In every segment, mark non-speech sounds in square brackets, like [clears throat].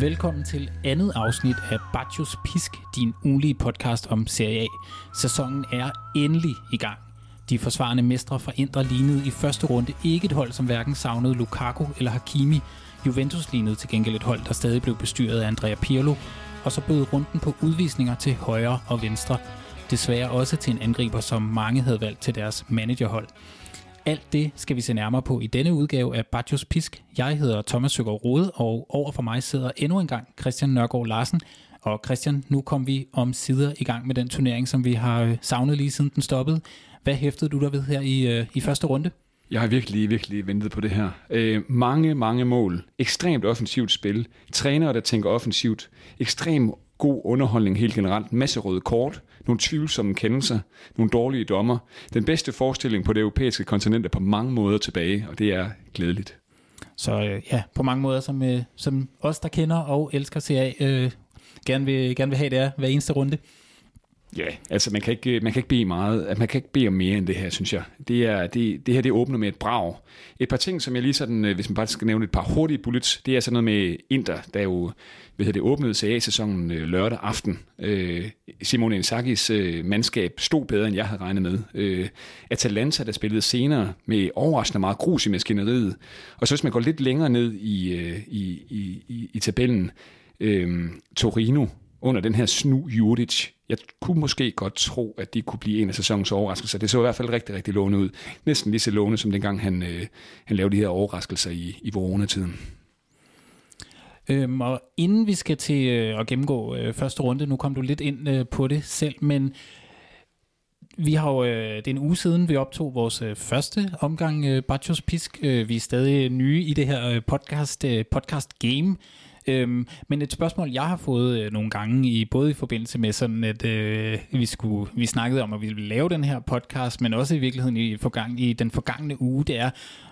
Velkommen til andet afsnit af Bacchus Pisk, din ugenlige podcast om Serie A. Sæsonen er endelig i gang. De forsvarende mestre fra Indre lignede i første runde ikke et hold, som hverken savnede Lukaku eller Hakimi. Juventus lignede til gengæld et hold, der stadig blev bestyret af Andrea Pirlo, og så bød runden på udvisninger til højre og venstre. Desværre også til en angriber, som mange havde valgt til deres managerhold. Alt det skal vi se nærmere på i denne udgave af Bajos Pisk. Jeg hedder Thomas Søgaard Rode, og over for mig sidder endnu en gang Christian Nørgaard Larsen. Og Christian, nu kom vi om sider i gang med den turnering, som vi har øh, savnet lige siden den stoppede. Hvad hæftede du der ved her i, øh, i første runde? Jeg har virkelig, virkelig ventet på det her. Øh, mange, mange mål. Ekstremt offensivt spil. Trænere, der tænker offensivt. Ekstrem god underholdning helt generelt. Masse røde kort. Nogle tvivlsomme kendelser. Nogle dårlige dommer. Den bedste forestilling på det europæiske kontinent er på mange måder tilbage, og det er glædeligt. Så øh, ja, på mange måder, som, øh, som os, der kender og elsker CA, øh, gerne, vil, gerne vil have det er hver eneste runde. Ja, altså man kan ikke, man kan ikke bede meget, altså, man kan ikke bede om mere end det her, synes jeg. Det, er, det, det her det åbner med et brag. Et par ting, som jeg lige sådan, øh, hvis man bare skal nævne et par hurtige bullets, det er sådan noget med Inter, der jo hvad det åbnede CA-sæsonen øh, lørdag aften. Øh, Simone Inzaghi's øh, mandskab stod bedre, end jeg havde regnet med. Atalanta, der spillede senere med overraskende meget grus i maskineriet. Og så hvis man går lidt længere ned i, i, i, i, i tabellen, Torino under den her snu Juric. Jeg kunne måske godt tro, at det kunne blive en af sæsonens overraskelser. Det så i hvert fald rigtig, rigtig lovende ud. Næsten lige så lovende, som dengang han, øh, han lavede de her overraskelser i, i coronatiden. Øhm, og inden vi skal til øh, at gennemgå øh, første runde, nu kom du lidt ind øh, på det selv, men vi har jo, øh, det er en uge siden, vi optog vores øh, første omgang øh, Bacchus Pisk. Øh, vi er stadig nye i det her øh, podcast, øh, podcast game. Øhm, men et spørgsmål, jeg har fået øh, nogle gange, i både i forbindelse med sådan, at øh, vi, skulle, vi snakkede om, at vi ville lave den her podcast, men også i virkeligheden i, forgang, i den forgangne uge, det er,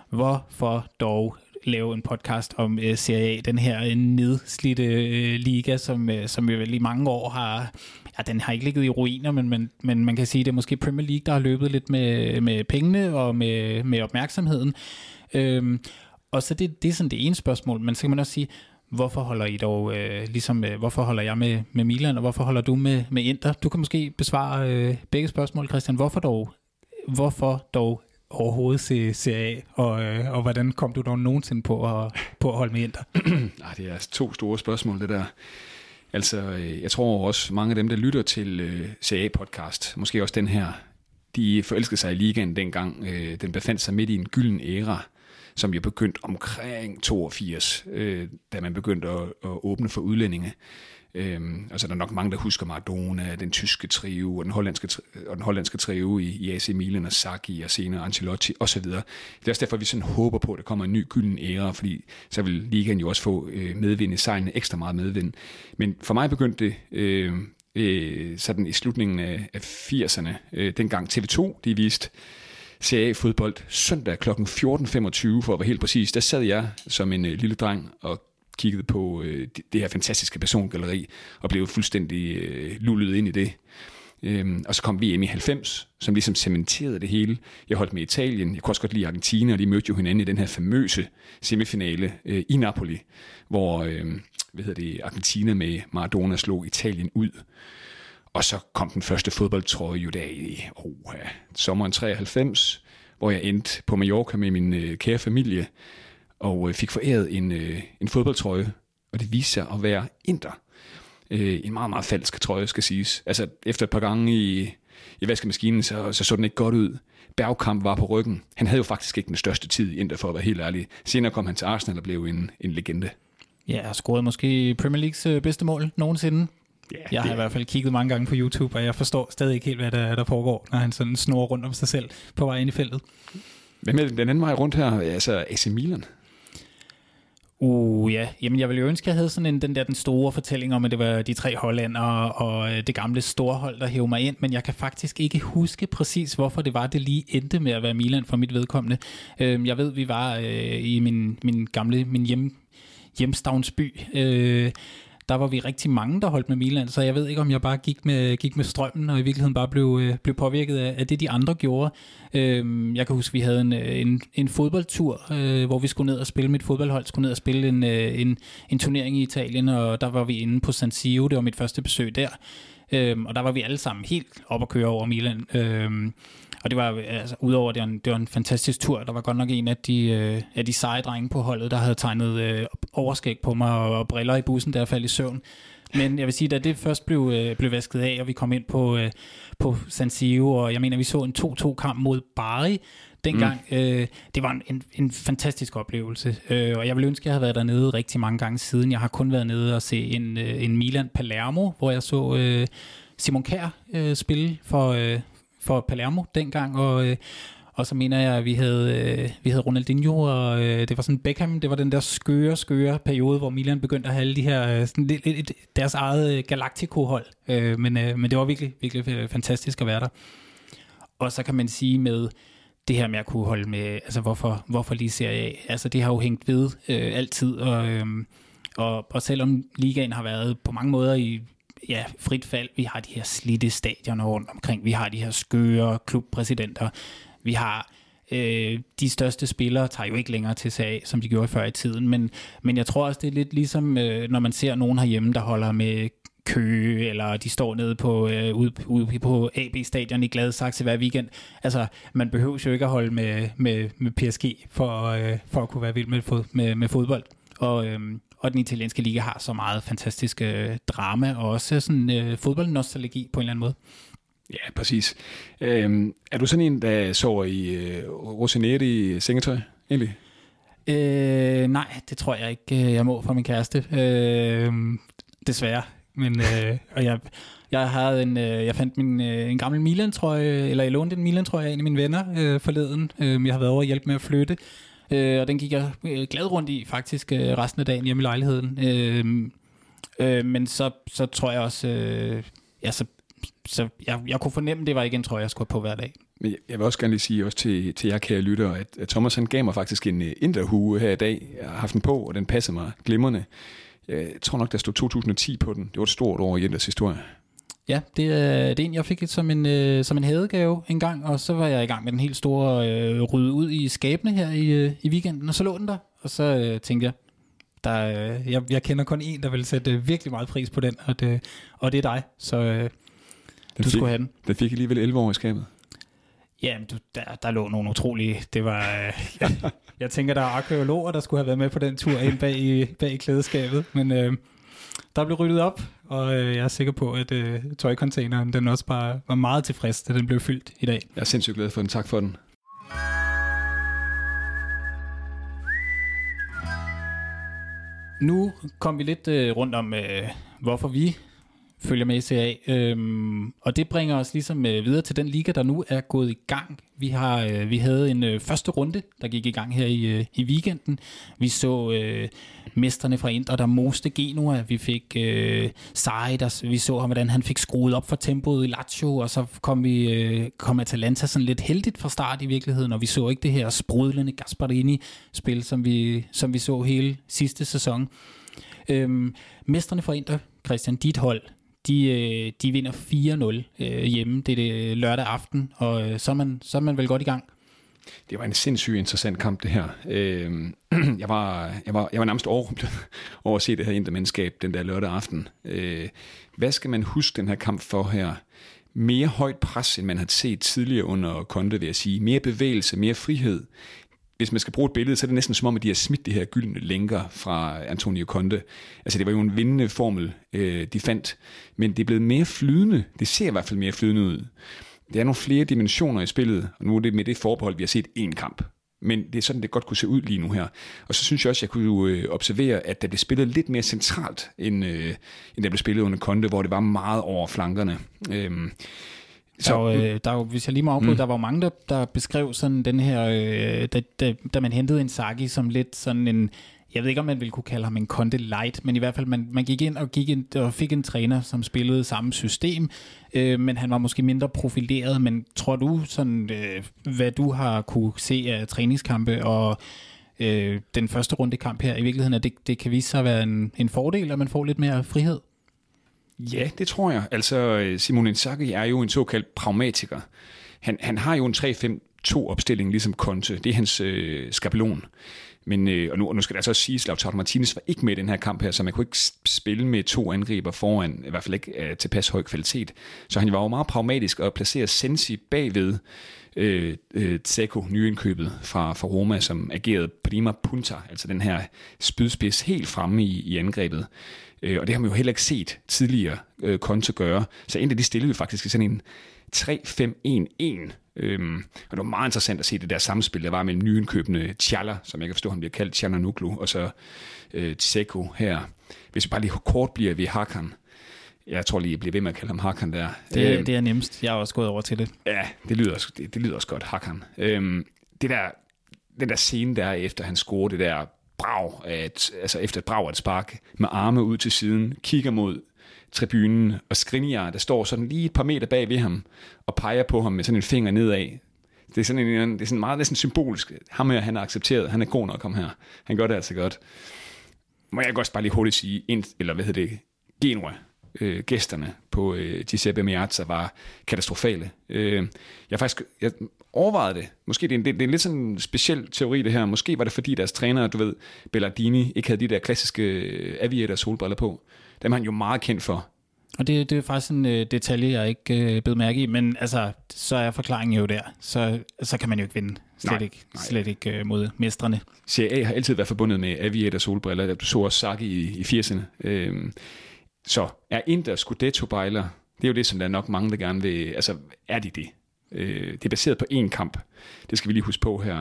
hvorfor dog lave en podcast om øh, Serie A, den her øh, nedslidte øh, liga, som, øh, som jo vel i mange år har, ja, den har ikke ligget i ruiner, men, men, men man kan sige, det er måske Premier League, der har løbet lidt med, med pengene og med, med opmærksomheden. Øhm, og så det, det er sådan det ene spørgsmål, men så kan man også sige, hvorfor holder I dog, øh, ligesom, øh, hvorfor holder jeg med, med Milan, og hvorfor holder du med, med Inter? Du kan måske besvare øh, begge spørgsmål, Christian. Hvorfor dog, hvorfor dog overhovedet se Serie A, og, øh, og hvordan kom du dog nogensinde på at, på at holde med Inter? [clears throat] Nej, det er to store spørgsmål, det der. Altså, øh, jeg tror også, mange af dem, der lytter til øh, Serie A-podcast, måske også den her, de forelskede sig i ligaen dengang. Øh, den befandt sig midt i en gylden æra som jo begyndte omkring 82, øh, da man begyndte at, at åbne for udlændinge. Øhm, altså der er nok mange, der husker Maradona, den tyske trio, og den hollandske, øh, og den hollandske trio i, i AC Milan, og Saki, og senere Ancelotti, osv. Det er også derfor, vi sådan håber på, at der kommer en ny gylden æra, fordi så vil ligaen jo også få øh, medvind i sejlene, ekstra meget medvind. Men for mig begyndte det øh, øh, sådan i slutningen af, af 80'erne, øh, dengang TV2, de viste Serie A-fodbold søndag kl. 14.25, for at være helt præcis. Der sad jeg som en øh, lille dreng og kiggede på øh, det, det her fantastiske persongalleri, og blev fuldstændig øh, lullet ind i det. Øhm, og så kom VM i 90, som ligesom cementerede det hele. Jeg holdt med Italien, jeg kunne også godt lide Argentina, og de mødte jo hinanden i den her famøse semifinale øh, i Napoli, hvor øh, hvad hedder det, Argentina med Maradona slog Italien ud. Og så kom den første fodboldtrøje jo der i oh, ja, sommeren 93, hvor jeg endte på Mallorca med min øh, kære familie, og øh, fik foræret en, øh, en fodboldtrøje, og det viste sig at være Inter. Øh, en meget, meget falsk trøje, skal siges. Altså, efter et par gange i, i vaskemaskinen, så, så så den ikke godt ud. Bergkamp var på ryggen. Han havde jo faktisk ikke den største tid i Inter, for at være helt ærlig. Senere kom han til Arsenal og blev en, en legende. Ja, og scorede måske Premier Leagues øh, bedste mål nogensinde. Ja, jeg har det... i hvert fald kigget mange gange på YouTube, og jeg forstår stadig ikke helt, hvad der, der foregår, når han sådan snor rundt om sig selv på vej ind i feltet. Hvem er den anden vej rundt her? Altså AC Milan? Uh, ja. Jamen, jeg ville jo ønske, at jeg havde sådan en, den der den store fortælling om, at det var de tre hollænder og øh, det gamle store hold, der hævde mig ind, men jeg kan faktisk ikke huske præcis, hvorfor det var, det lige endte med at være Milan for mit vedkommende. Øh, jeg ved, vi var øh, i min, min gamle, min hjem, hjemstavnsby, øh, der var vi rigtig mange, der holdt med Milan, så jeg ved ikke, om jeg bare gik med, gik med strømmen, og i virkeligheden bare blev, øh, blev påvirket af, af det, de andre gjorde. Øh, jeg kan huske, vi havde en, øh, en, en fodboldtur, øh, hvor vi skulle ned og spille, mit fodboldhold skulle ned og spille en, øh, en, en turnering i Italien, og der var vi inde på San Siro, det var mit første besøg der. Øhm, og der var vi alle sammen helt op at køre over Milan. Øhm, og det var, altså, udover det var, en, det var en fantastisk tur, der var godt nok en af de, øh, af de seje drenge på holdet, der havde tegnet øh, overskæg på mig og, og briller i bussen, der faldt i søvn. Men jeg vil sige, da det først blev, øh, blev vasket af, og vi kom ind på, øh, på San Siro, og jeg mener, vi så en 2-2-kamp mod Bari, dengang. Mm. Øh, det var en, en, en fantastisk oplevelse, øh, og jeg vil ønske, at jeg havde været dernede rigtig mange gange siden. Jeg har kun været nede og se en, øh, en Milan Palermo, hvor jeg så øh, Simon Kjær øh, spille for, øh, for Palermo dengang, og, øh, og så mener jeg, at vi havde, øh, vi havde Ronaldinho, og øh, det var sådan Beckham, det var den der skøre, skøre periode, hvor Milan begyndte at have alle de her, øh, sådan lidt, lidt, deres eget øh, Galactico-hold. Øh, men, øh, men det var virkelig, virkelig øh, fantastisk at være der. Og så kan man sige med det her med at kunne holde med, altså hvorfor, hvorfor lige Serie A, altså det har jo hængt ved øh, altid, og, øh, og, og selvom ligaen har været på mange måder i ja, frit fald, vi har de her slidte stadioner rundt omkring, vi har de her skøre klubpræsidenter, vi har øh, de største spillere tager jo ikke længere til sig som de gjorde før i tiden, men, men jeg tror også, det er lidt ligesom, øh, når man ser nogen herhjemme, der holder med Køge, eller de står nede på, øh, ude, ude på AB-stadion i Gladsaxe hver weekend. Altså, man behøver jo ikke at holde med, med, med PSG for, øh, for at kunne være vild med, fod, med, med fodbold. Og, øh, og den italienske liga har så meget fantastisk øh, drama, og også sådan øh, fodboldnostalgi på en eller anden måde. Ja, præcis. Øhm, er du sådan en, der sover i øh, Rosineri sengetøj, egentlig? Øh, nej, det tror jeg ikke, jeg må fra min kæreste. Øh, desværre. Men, øh, og jeg, jeg havde en, øh, jeg fandt min, øh, en gammel Milan-trøje, eller jeg lånte en Milan-trøje af en af mine venner øh, forleden. Øh, jeg har været over at hjælpe med at flytte. Øh, og den gik jeg øh, glad rundt i faktisk øh, resten af dagen hjemme i lejligheden. Øh, øh, men så, så tror jeg også, øh, ja, så, så jeg, jeg kunne fornemme, at det var ikke en trøje, jeg skulle på hver dag. Men jeg vil også gerne lige sige også til, til jer kære lyttere, at, at Thomas han gav mig faktisk en øh, inderhue her i dag. Jeg har haft den på, og den passer mig glimrende. Jeg tror nok, der stod 2010 på den. Det var et stort år i Inders historie. Ja, det er, det er en, jeg fik som en, øh, som en hadegave en gang, og så var jeg i gang med den helt store øh, rydde ud i skabene her i, øh, i weekenden, og så lå den der, og så øh, tænkte jeg, der, øh, jeg, jeg kender kun en, der vil sætte øh, virkelig meget pris på den, og det, og det er dig, så øh, den du fik, skulle have den. Den fik alligevel 11 år i skabet. Ja, du, der, der lå nogle utrolige, det var, øh, jeg, jeg tænker, der er arkeologer, der skulle have været med på den tur ind bag i, bag i klædeskabet, men øh, der blev ryddet op, og øh, jeg er sikker på, at øh, tøjcontaineren den også bare var meget tilfreds, da den blev fyldt i dag. Jeg er sindssygt glad for den. Tak for den. Nu kom vi lidt øh, rundt om, øh, hvorfor vi følger med i CA. Øhm, og det bringer os ligesom øh, videre til den liga, der nu er gået i gang. Vi har øh, vi havde en øh, første runde, der gik i gang her i, øh, i weekenden. Vi så øh, mesterne fra Indre, der moste Genua. Vi fik øh, Sarri, der, vi så ham, hvordan han fik skruet op for tempoet i Lazio, og så kom, vi, øh, kom Atalanta sådan lidt heldigt fra start i virkeligheden, og vi så ikke det her sprudlende Gasparini-spil, som vi, som vi så hele sidste sæson. Øhm, mesterne fra Inter, Christian, dit hold, de, øh, de vinder 4-0 øh, hjemme. Det er det øh, lørdag aften, og øh, så, er man, så er man vel godt i gang. Det var en sindssygt interessant kamp, det her. Øh, [clears throat] jeg, var, jeg, var, jeg var nærmest overrumplet [laughs] over at se det her intermandskab den der lørdag aften. Øh, hvad skal man huske den her kamp for her? Mere højt pres, end man har set tidligere under Conte, vil jeg sige. Mere bevægelse, mere frihed hvis man skal bruge et billede, så er det næsten som om, at de har smidt de her gyldne lænker fra Antonio Conte. Altså det var jo en vindende formel, øh, de fandt, men det er blevet mere flydende. Det ser i hvert fald mere flydende ud. Der er nogle flere dimensioner i spillet, og nu er det med det forbehold, vi har set én kamp. Men det er sådan, det godt kunne se ud lige nu her. Og så synes jeg også, jeg kunne øh, observere, at der blev spillet lidt mere centralt, end, øh, end der blev spillet under Conte, hvor det var meget over flankerne. Øhm, så, der, øh, der, hvis jeg lige må afbryde, mm. der var mange, der, der beskrev sådan den her, øh, da, da, da man hentede en Saki som lidt sådan en, jeg ved ikke, om man ville kunne kalde ham en Conte Light, men i hvert fald, man, man gik ind og, gik ind og fik en træner, som spillede samme system, øh, men han var måske mindre profileret. Men tror du, sådan, øh, hvad du har kunne se af træningskampe, og øh, den første runde kamp her, i virkeligheden, at det, det kan vise sig at være en, en fordel, at man får lidt mere frihed? Ja, det tror jeg. Altså, øh, Simon Inzaghi er jo en såkaldt pragmatiker. Han, han har jo en 3-5-2-opstilling, ligesom Conte. Det er hans øh, skabelon. Men, øh, og, nu, og nu skal der så altså også sige, at Lautaro Martinez var ikke med i den her kamp her, så man kunne ikke spille med to angriber foran, i hvert fald ikke øh, tilpas høj kvalitet. Så han var jo meget pragmatisk og placerede Sensi bagved øh, øh, Tseko, nyindkøbet fra, fra Roma, som agerede prima punta, altså den her spydspids helt fremme i, i angrebet. Øh, og det har man jo heller ikke set tidligere øh, Conte gøre. Så endte de stillede vi faktisk i sådan en 3-5-1-1. Øhm, og det var meget interessant at se det der samspil, der var mellem nyindkøbende Tjalla, som jeg kan forstå, han bliver kaldt Tjalla Nuklu, og så øh, Tseko her. Hvis vi bare lige kort bliver ved Hakan, jeg tror lige, jeg bliver ved med at kalde ham Hakan der. Det, øhm, det er nemmest. Jeg har også gået over til det. Ja, det lyder, også, det, det lyder også godt, Hakan. Øhm, det der, den der scene der, efter han scorer det der brag, at, altså efter et brag at spark, med arme ud til siden, kigger mod tribunen, og Skriniar, der står sådan lige et par meter bag ved ham, og peger på ham med sådan en finger nedad. Det er sådan, en, det er sådan meget næsten symbolisk. Ham her, han har accepteret, han er god nok kom her. Han gør det altså godt. Må jeg også bare lige hurtigt sige, eller hvad hedder det, Genua, øh, gæsterne på øh, Giuseppe Meazza var katastrofale. Øh, jeg faktisk jeg overvejede det. Måske det er, en, det, det er en lidt sådan en speciel teori det her. Måske var det fordi deres træner, du ved, Bellardini, ikke havde de der klassiske øh, aviator solbriller på. Dem er han jo meget kendt for. Og det, det er faktisk en øh, detalje, jeg ikke øh, blev mærke i, men altså, så er forklaringen jo der. Så, så kan man jo ikke vinde. Slet nej, ikke, nej. Slet ikke øh, mod mestrene. CA har altid været forbundet med aviator solbriller. Du så også Saki i, i 80'erne. Øhm, så er Inter Scudetto-bejler, det er jo det, som der er nok mange, der gerne vil... Altså, er de det? Øh, det er baseret på én kamp. Det skal vi lige huske på her.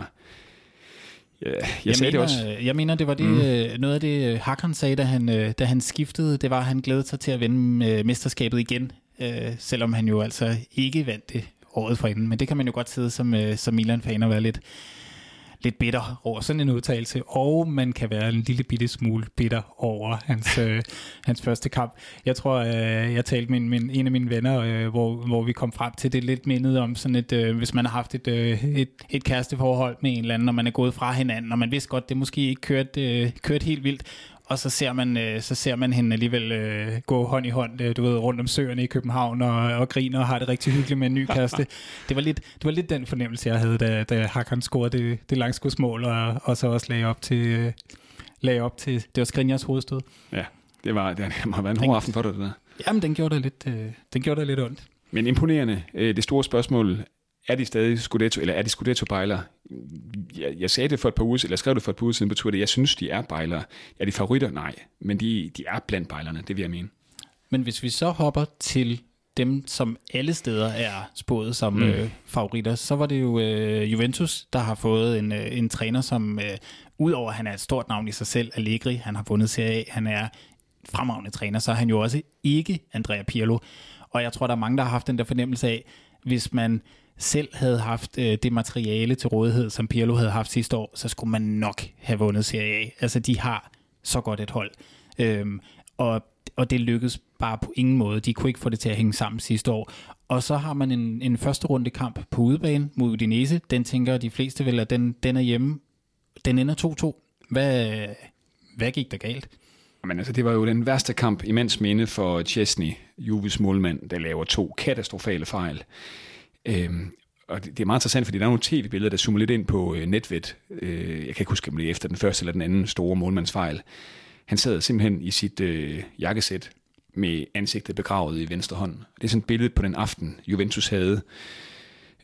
Ja, jeg, jeg, mener, det også. jeg mener, det var det, mm. Øh, noget af det, øh, Hakan sagde, da han, øh, da han skiftede. Det var, at han glædede sig til at vinde mesterskabet igen, selvom han jo altså ikke vandt det året forinden. Men det kan man jo godt sidde som, som Milan-fan og være lidt, lidt bitter over sådan en udtalelse, og man kan være en lille bitte smule bitter over hans, [laughs] øh, hans første kamp. Jeg tror, øh, jeg talte med min, en af mine venner, øh, hvor, hvor vi kom frem til det lidt mindet om sådan et, øh, hvis man har haft et, øh, et, et kæresteforhold med en eller anden, og man er gået fra hinanden, og man vidste godt, det måske ikke kørt, øh, kørt helt vildt, og så ser man, øh, så ser man hende alligevel øh, gå hånd i hånd, øh, du ved, rundt om søerne i København og, og griner og har det rigtig hyggeligt med en ny [laughs] kæreste. det, var lidt, det var lidt den fornemmelse, jeg havde, da, da Hakan scorede det, det langskudsmål, og, og så også lagde op til, øh, lagde op til, det var Skrinjers hovedstød. Ja, det, var, det [laughs] må have været en hård aften for dig, det der. Jamen, den gjorde det lidt, øh, den gjorde det lidt ondt. Men imponerende. Øh, det store spørgsmål er de stadig Scudetto, eller er de Scudetto-bejler? Jeg, jeg sagde det for et par uger, eller skrev det for et par uger siden på Twitter, jeg synes, de er bejler. Er de favoritter? Nej, men de, de er blandt bejlerne, det vil jeg mene. Men hvis vi så hopper til dem, som alle steder er spået som mm. øh, favoritter, så var det jo øh, Juventus, der har fået en, øh, en træner, som øh, udover at han er et stort navn i sig selv, Allegri, han har vundet Serie A, han er fremragende træner, så er han jo også ikke Andrea Pirlo. Og jeg tror, der er mange, der har haft den der fornemmelse af, hvis man selv havde haft øh, det materiale til rådighed, som Pirlo havde haft sidste år, så skulle man nok have vundet Serie A. Altså, de har så godt et hold. Øhm, og, og det lykkedes bare på ingen måde. De kunne ikke få det til at hænge sammen sidste år. Og så har man en, en første runde kamp på udebane mod Udinese. Den tænker de fleste vel, at den, den er hjemme. Den ender 2-2. Hvad, hvad gik der galt? Men altså, det var jo den værste kamp i mands minde for Chesney, Juves målmand, der laver to katastrofale fejl. Øhm, og det, det er meget interessant, fordi der er nogle tv-billeder, der zoomer lidt ind på øh, Netvet. Øh, jeg kan ikke huske, om det er efter den første eller den anden store målmandsfejl. Han sad simpelthen i sit øh, jakkesæt med ansigtet begravet i venstre hånd. Det er sådan et billede på den aften, Juventus havde.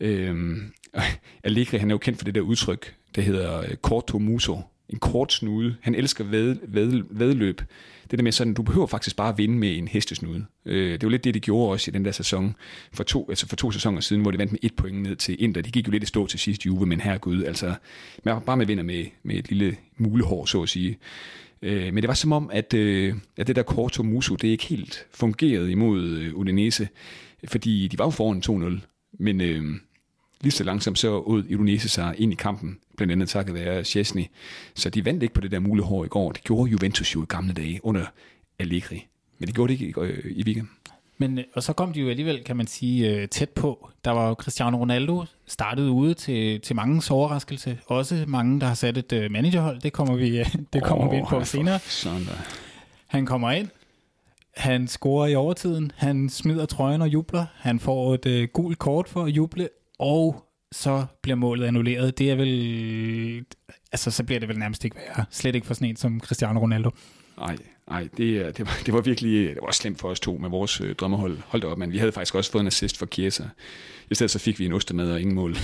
Øhm, [laughs] Allegri, han er jo kendt for det der udtryk, der hedder øh, corto muso, en kort snude. Han elsker ved, ved, vedløb det der med sådan, du behøver faktisk bare at vinde med en hestesnude. Øh, det var lidt det, de gjorde også i den der sæson for to, altså for to sæsoner siden, hvor de vandt med et point ned til Inter. De gik jo lidt i stå til sidst Juve, men herregud, altså bare med vinder med, med et lille mulehår, så at sige. Øh, men det var som om, at, øh, at det der Corto Muso, det ikke helt fungerede imod øh, Udinese, fordi de var jo foran 2-0, men øh, lige så langsomt så ud Udinese sig ind i kampen, blandt andet takket være Chesney. Så de vandt ikke på det der mulehår i går. Det gjorde Juventus jo i gamle dage under Allegri. Men det gjorde det ikke i, øh, i weekenden. Men, øh, og så kom de jo alligevel, kan man sige, øh, tæt på. Der var jo Cristiano Ronaldo startet ude til, til mange overraskelse. Også mange, der har sat et managerhold. Det kommer vi, [laughs] det kommer oh, vi ind på senere. Sådan der. Han kommer ind. Han scorer i overtiden. Han smider trøjen og jubler. Han får et uh, gult kort for at juble. Og så bliver målet annulleret. Det er vel... Altså, så bliver det vel nærmest ikke værre. Slet ikke for sådan en som Cristiano Ronaldo. Nej, nej det, det, var, det var virkelig det var slemt for os to med vores øh, drømmehold. Hold da op, men vi havde faktisk også fået en assist for Chiesa. I stedet så fik vi en ostemad og ingen mål.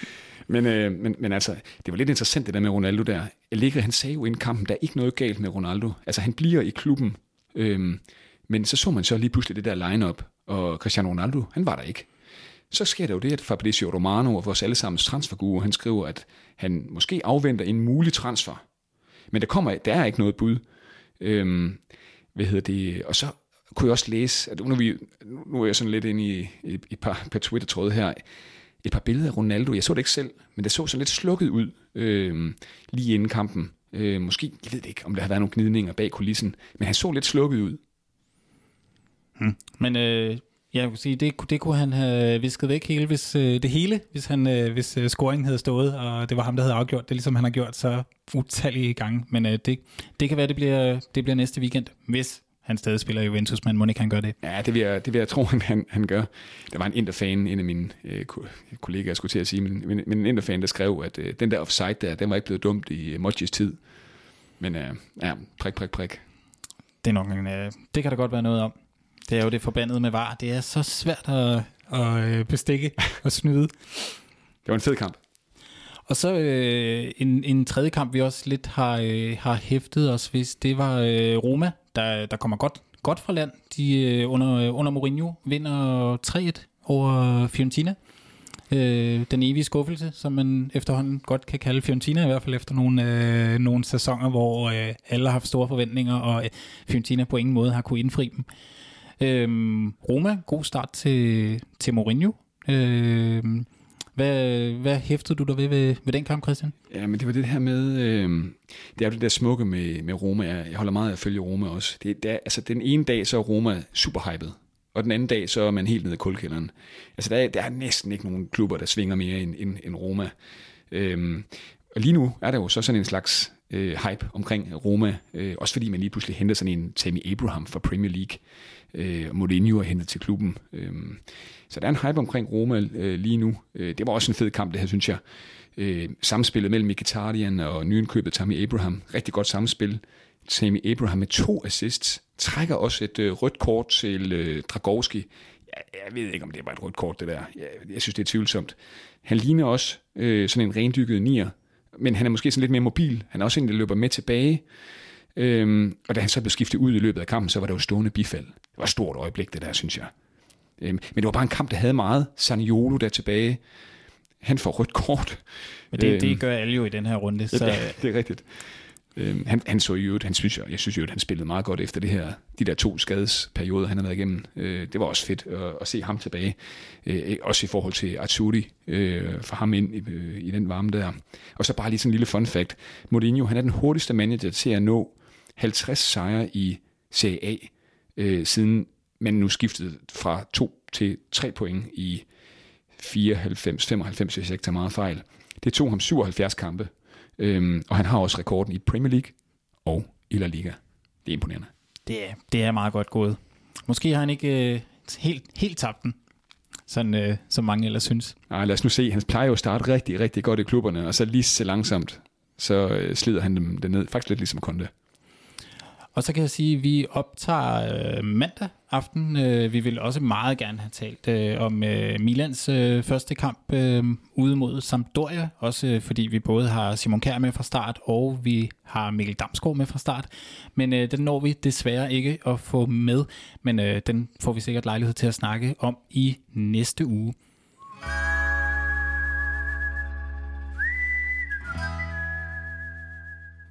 [laughs] men, øh, men, men altså, det var lidt interessant det der med Ronaldo der. Allegri, han sagde jo i kampen, der er ikke noget galt med Ronaldo. Altså, han bliver i klubben. Øh, men så så man så lige pludselig det der line-up, og Cristiano Ronaldo, han var der ikke. Så sker der jo det, at Fabrizio Romano, vores allesammens transferguru, han skriver, at han måske afventer en mulig transfer. Men der kommer, der er ikke noget bud. Øhm, hvad hedder det? Og så kunne jeg også læse, at nu er, vi, nu er jeg sådan lidt inde i, et, et par, par Twitter-tråde her, et par billeder af Ronaldo. Jeg så det ikke selv, men det så sådan lidt slukket ud øhm, lige inden kampen. Øh, måske, jeg ved ikke, om der har været nogle gnidninger bag kulissen, men han så lidt slukket ud. Hmm. Men øh, jeg vil sige, det, det kunne han have visket væk hele, hvis, øh, det hele, hvis, han, øh, hvis øh, scoringen havde stået, og det var ham, der havde afgjort det, ligesom han har gjort så utallige gange. Men øh, det, det kan være, det bliver, det bliver næste weekend, hvis han stadig spiller i Juventus, men må ikke han gør det? Ja, det vil jeg, det vil jeg tro, [laughs] han, han gør. Der var en interfan, en af mine øh, kollegaer, skulle til at sige, men, men, men en interfan, der skrev, at øh, den der offside der, den var ikke blevet dumt i øh, Modgis tid. Men øh, ja, prik, prik, prik. Det er nok en, øh, det kan der godt være noget om. Det er jo det forbandet med var. Det er så svært at, at øh, bestikke og snyde. [laughs] Det var en fed kamp. Og så øh, en, en tredje kamp, vi også lidt har, øh, har hæftet os hvis det var øh, Roma, der, der kommer godt, godt fra land. De øh, under, under Mourinho vinder 3-1 over Fiorentina. Øh, den evige skuffelse, som man efterhånden godt kan kalde Fiorentina, i hvert fald efter nogle, øh, nogle sæsoner, hvor øh, alle har haft store forventninger, og øh, Fiorentina på ingen måde har kunne indfri dem. Øhm, Roma, god start til, til Mourinho. Øhm, hvad, hvad hæftede du der ved, ved ved den kamp, Christian? Ja, men det var det her med, øh, det er jo det der smukke med, med Roma. Jeg, jeg holder meget af at følge Roma også. Det, det er, altså, den ene dag, så er Roma super hyped, og den anden dag, så er man helt nede i kuldkælderen. Altså, der er, der er næsten ikke nogen klubber, der svinger mere end, end, end Roma. Øhm, og lige nu er der jo så sådan en slags øh, hype omkring Roma, øh, også fordi man lige pludselig henter sådan en Tammy Abraham fra Premier League, øh, Mourinho er hentet til klubben. Øh, så der er en hype omkring Roma øh, lige nu. Øh, det var også en fed kamp, det her, synes jeg. Øh, samspillet mellem Mkhitaryan og nyindkøbet Tammy Abraham, rigtig godt samspil. Tammy Abraham med to assists, trækker også et øh, rødt kort til øh, Dragowski. Jeg, jeg ved ikke, om det var et rødt kort, det der. Jeg, jeg synes, det er tvivlsomt. Han ligner også øh, sådan en rendykket nier, men han er måske sådan lidt mere mobil. Han er også en, der løber med tilbage. Øhm, og da han så blev skiftet ud i løbet af kampen, så var der jo stående bifald. Det var et stort øjeblik, det der, synes jeg. Øhm, men det var bare en kamp, der havde meget. Saniolo der tilbage. Han får rødt kort. Men det, øhm, det gør alle jo i den her runde. Så... Ja, det er rigtigt. Øhm, han, han så jo, han synes, jeg, jeg synes jo, at han spillede meget godt efter det her, de der to skadesperioder, han har været igennem. Øh, det var også fedt at, at se ham tilbage. Øh, også i forhold til Atsuri, øh, for ham ind i, øh, i den varme der. Og så bare lige sådan en lille fun fact. Mourinho, han er den hurtigste manager til at nå 50 sejre i Serie A, øh, siden man nu skiftede fra 2 til 3 point i 94, 95, hvis jeg ikke tager meget fejl. Det tog ham 77 kampe, øhm, og han har også rekorden i Premier League og i La Liga. Det er imponerende. Det er, det er meget godt gået. Måske har han ikke øh, helt, helt tabt den, sådan, øh, som mange ellers synes. Nej, lad os nu se. Han plejer jo at starte rigtig, rigtig godt i klubberne, og så lige så langsomt, så øh, slider han dem ned. Faktisk lidt ligesom Konte. Og så kan jeg sige, at vi optager øh, mandag aften. Øh, vi vil også meget gerne have talt øh, om øh, Milans øh, første kamp øh, ude mod Sampdoria. Også øh, fordi vi både har Simon Kjær med fra start, og vi har Mikkel Damsgaard med fra start. Men øh, den når vi desværre ikke at få med. Men øh, den får vi sikkert lejlighed til at snakke om i næste uge.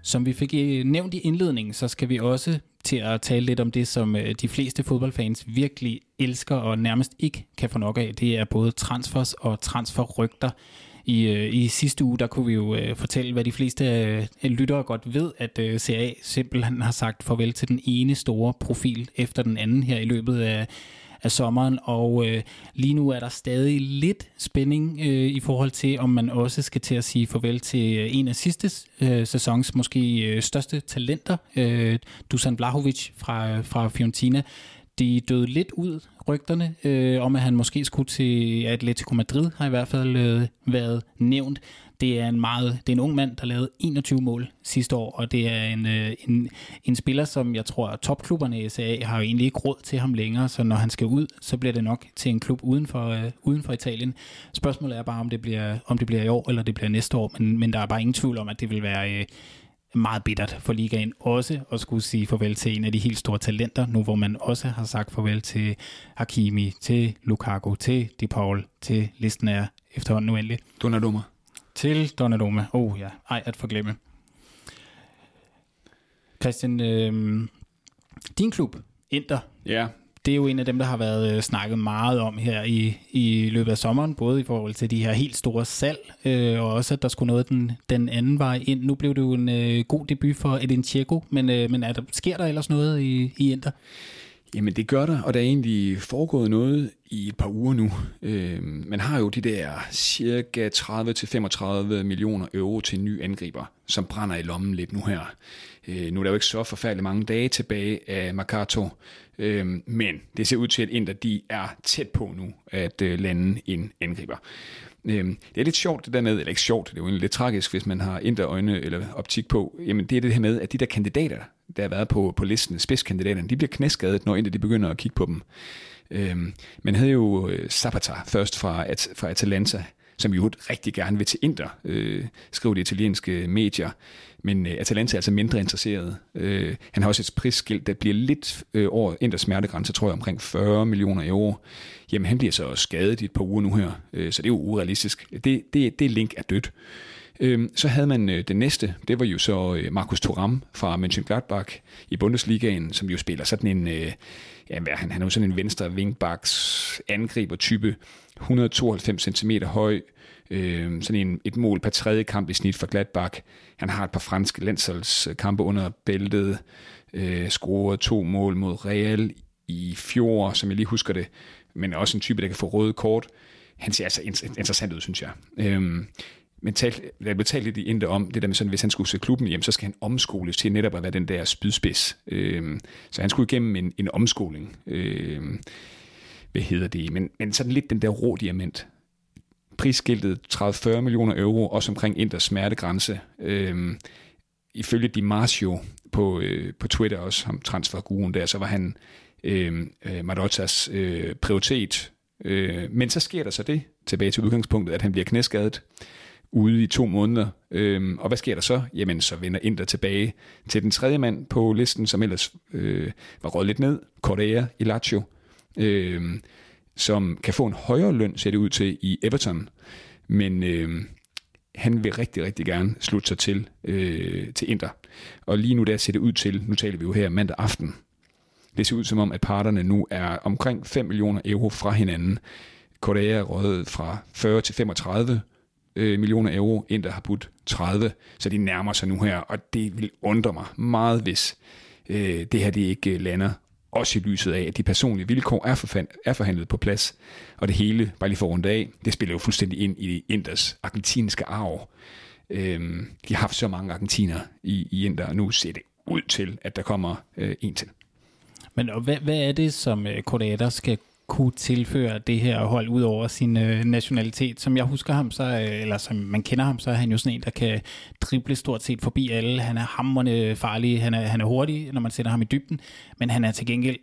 Som vi fik øh, nævnt i indledningen, så skal vi også til at tale lidt om det, som øh, de fleste fodboldfans virkelig elsker og nærmest ikke kan få nok af. Det er både transfers og transferrygter. I, øh, I sidste uge, der kunne vi jo fortælle, hvad de fleste lyttere godt ved, at CA simpelthen har sagt farvel til den ene store profil efter den anden her i løbet af, af sommeren, og øh, lige nu er der stadig lidt spænding øh, i forhold til, om man også skal til at sige farvel til øh, en af sidste øh, sæsons måske øh, største talenter, øh, Dusan Blahovic fra, fra Fiorentina. De døde lidt ud, rygterne, øh, om at han måske skulle til Atletico Madrid, har i hvert fald øh, været nævnt. Det er en meget, det er en ung mand, der lavede 21 mål sidste år, og det er en, øh, en, en spiller, som jeg tror, at topklubberne i SA har jo egentlig ikke råd til ham længere, så når han skal ud, så bliver det nok til en klub uden for, øh, uden for Italien. Spørgsmålet er bare, om det, bliver, om det bliver i år, eller det bliver næste år, men, men der er bare ingen tvivl om, at det vil være... Øh, meget bittert for ligaen også at skulle sige farvel til en af de helt store talenter, nu hvor man også har sagt farvel til Hakimi, til Lukaku, til De Paul, til listen er efterhånden uendelig. Donnarumma. Til Donnarumma. Oh ja, ej at forglemme. Christian, øh, din klub, Inter, Ja, det er jo en af dem, der har været øh, snakket meget om her i, i løbet af sommeren, både i forhold til de her helt store salg, øh, og også at der skulle noget den, den anden vej ind. Nu blev det jo en øh, god debut for Edin Dzeko, men, øh, men er der, sker der ellers noget i, i Inter? Jamen det gør der, og der er egentlig foregået noget i et par uger nu. Øh, man har jo de der cirka 30-35 millioner euro til en ny angriber, som brænder i lommen lidt nu her. Øh, nu er der jo ikke så forfærdeligt mange dage tilbage af Makato, øh, men det ser ud til, at Inter de er tæt på nu at øh, lande en angriber. Øh, det er lidt sjovt det der med, eller ikke sjovt, det er jo egentlig lidt tragisk, hvis man har Inter-øjne eller optik på, jamen det er det her med, at de der kandidater, der har været på, på listen, spidskandidaterne, de bliver knæskadet, når Inter de begynder at kigge på dem. Øhm, man havde jo øh, Zapata først fra, At, fra Atalanta, som jo rigtig gerne vil til Inter, øh, skriver de italienske medier. Men øh, Atalanta er altså mindre interesseret. Øh, han har også et prisskilt, der bliver lidt øh, over indre smertegrænse, tror jeg, omkring 40 millioner euro. Jamen, han bliver så skadet i et par uger nu her, øh, så det er jo urealistisk. Det, det, det link er dødt. Øh, så havde man øh, det næste, det var jo så øh, Markus Thuram fra Mönchengladbach i Bundesligaen, som jo spiller sådan en, øh, ja, han, han er jo sådan en venstre wingbacks angriber type, 192 cm høj, øh, sådan en, et mål per tredje kamp i snit for Gladbach. Han har et par franske landsholdskampe under bæltet, øh, scoret to mål mod Real i fjor, som jeg lige husker det, men også en type, der kan få røde kort. Han ser altså interessant ud, synes jeg. Øhm, men tal, der blev talt lidt i Inter om det der med sådan, hvis han skulle se klubben hjem, så skal han omskoles til netop at være den der spydspids. Øhm, så han skulle igennem en, en omskoling. Øhm, hvad hedder det? Men, men sådan lidt den der rå diamant. Prisskiltet 30-40 millioner euro, også omkring Inders smertegrænse. Øhm, ifølge Di Marcio på, øh, på Twitter, også ham transferguruen der, så var han øhm, øh, Marottas øh, prioritet. Øh, men så sker der så det, tilbage til udgangspunktet, at han bliver knæskadet ude i to måneder. Øhm, og hvad sker der så? Jamen, så vender Inter tilbage til den tredje mand på listen, som ellers øh, var råd lidt ned, Correa i Lazio, øh, som kan få en højere løn, ser det ud til, i Everton. Men øh, han vil rigtig, rigtig gerne slutte sig til, øh, til Inter. Og lige nu der ser det ud til, nu taler vi jo her mandag aften, det ser ud som om, at parterne nu er omkring 5 millioner euro fra hinanden. Correa er røget fra 40 til 35, øh, millioner euro, Inter har budt 30, så de nærmer sig nu her, og det vil undre mig meget, hvis øh, det her det ikke lander, også i lyset af, at de personlige vilkår er, forfand, er forhandlet på plads, og det hele, bare lige for rundt af, det spiller jo fuldstændig ind i Inders argentinske arv. Øhm, de har haft så mange argentiner i, i Inder, og nu ser det ud til, at der kommer øh, en til. Men og hvad, hvad er det, som øh, skal kunne tilføre det her hold ud over sin øh, nationalitet. Som jeg husker ham, så, øh, eller som man kender ham, så er han jo sådan en, der kan drible stort set forbi alle. Han er hammerne farlig, han er, han er hurtig, når man sætter ham i dybden, men han er til gengæld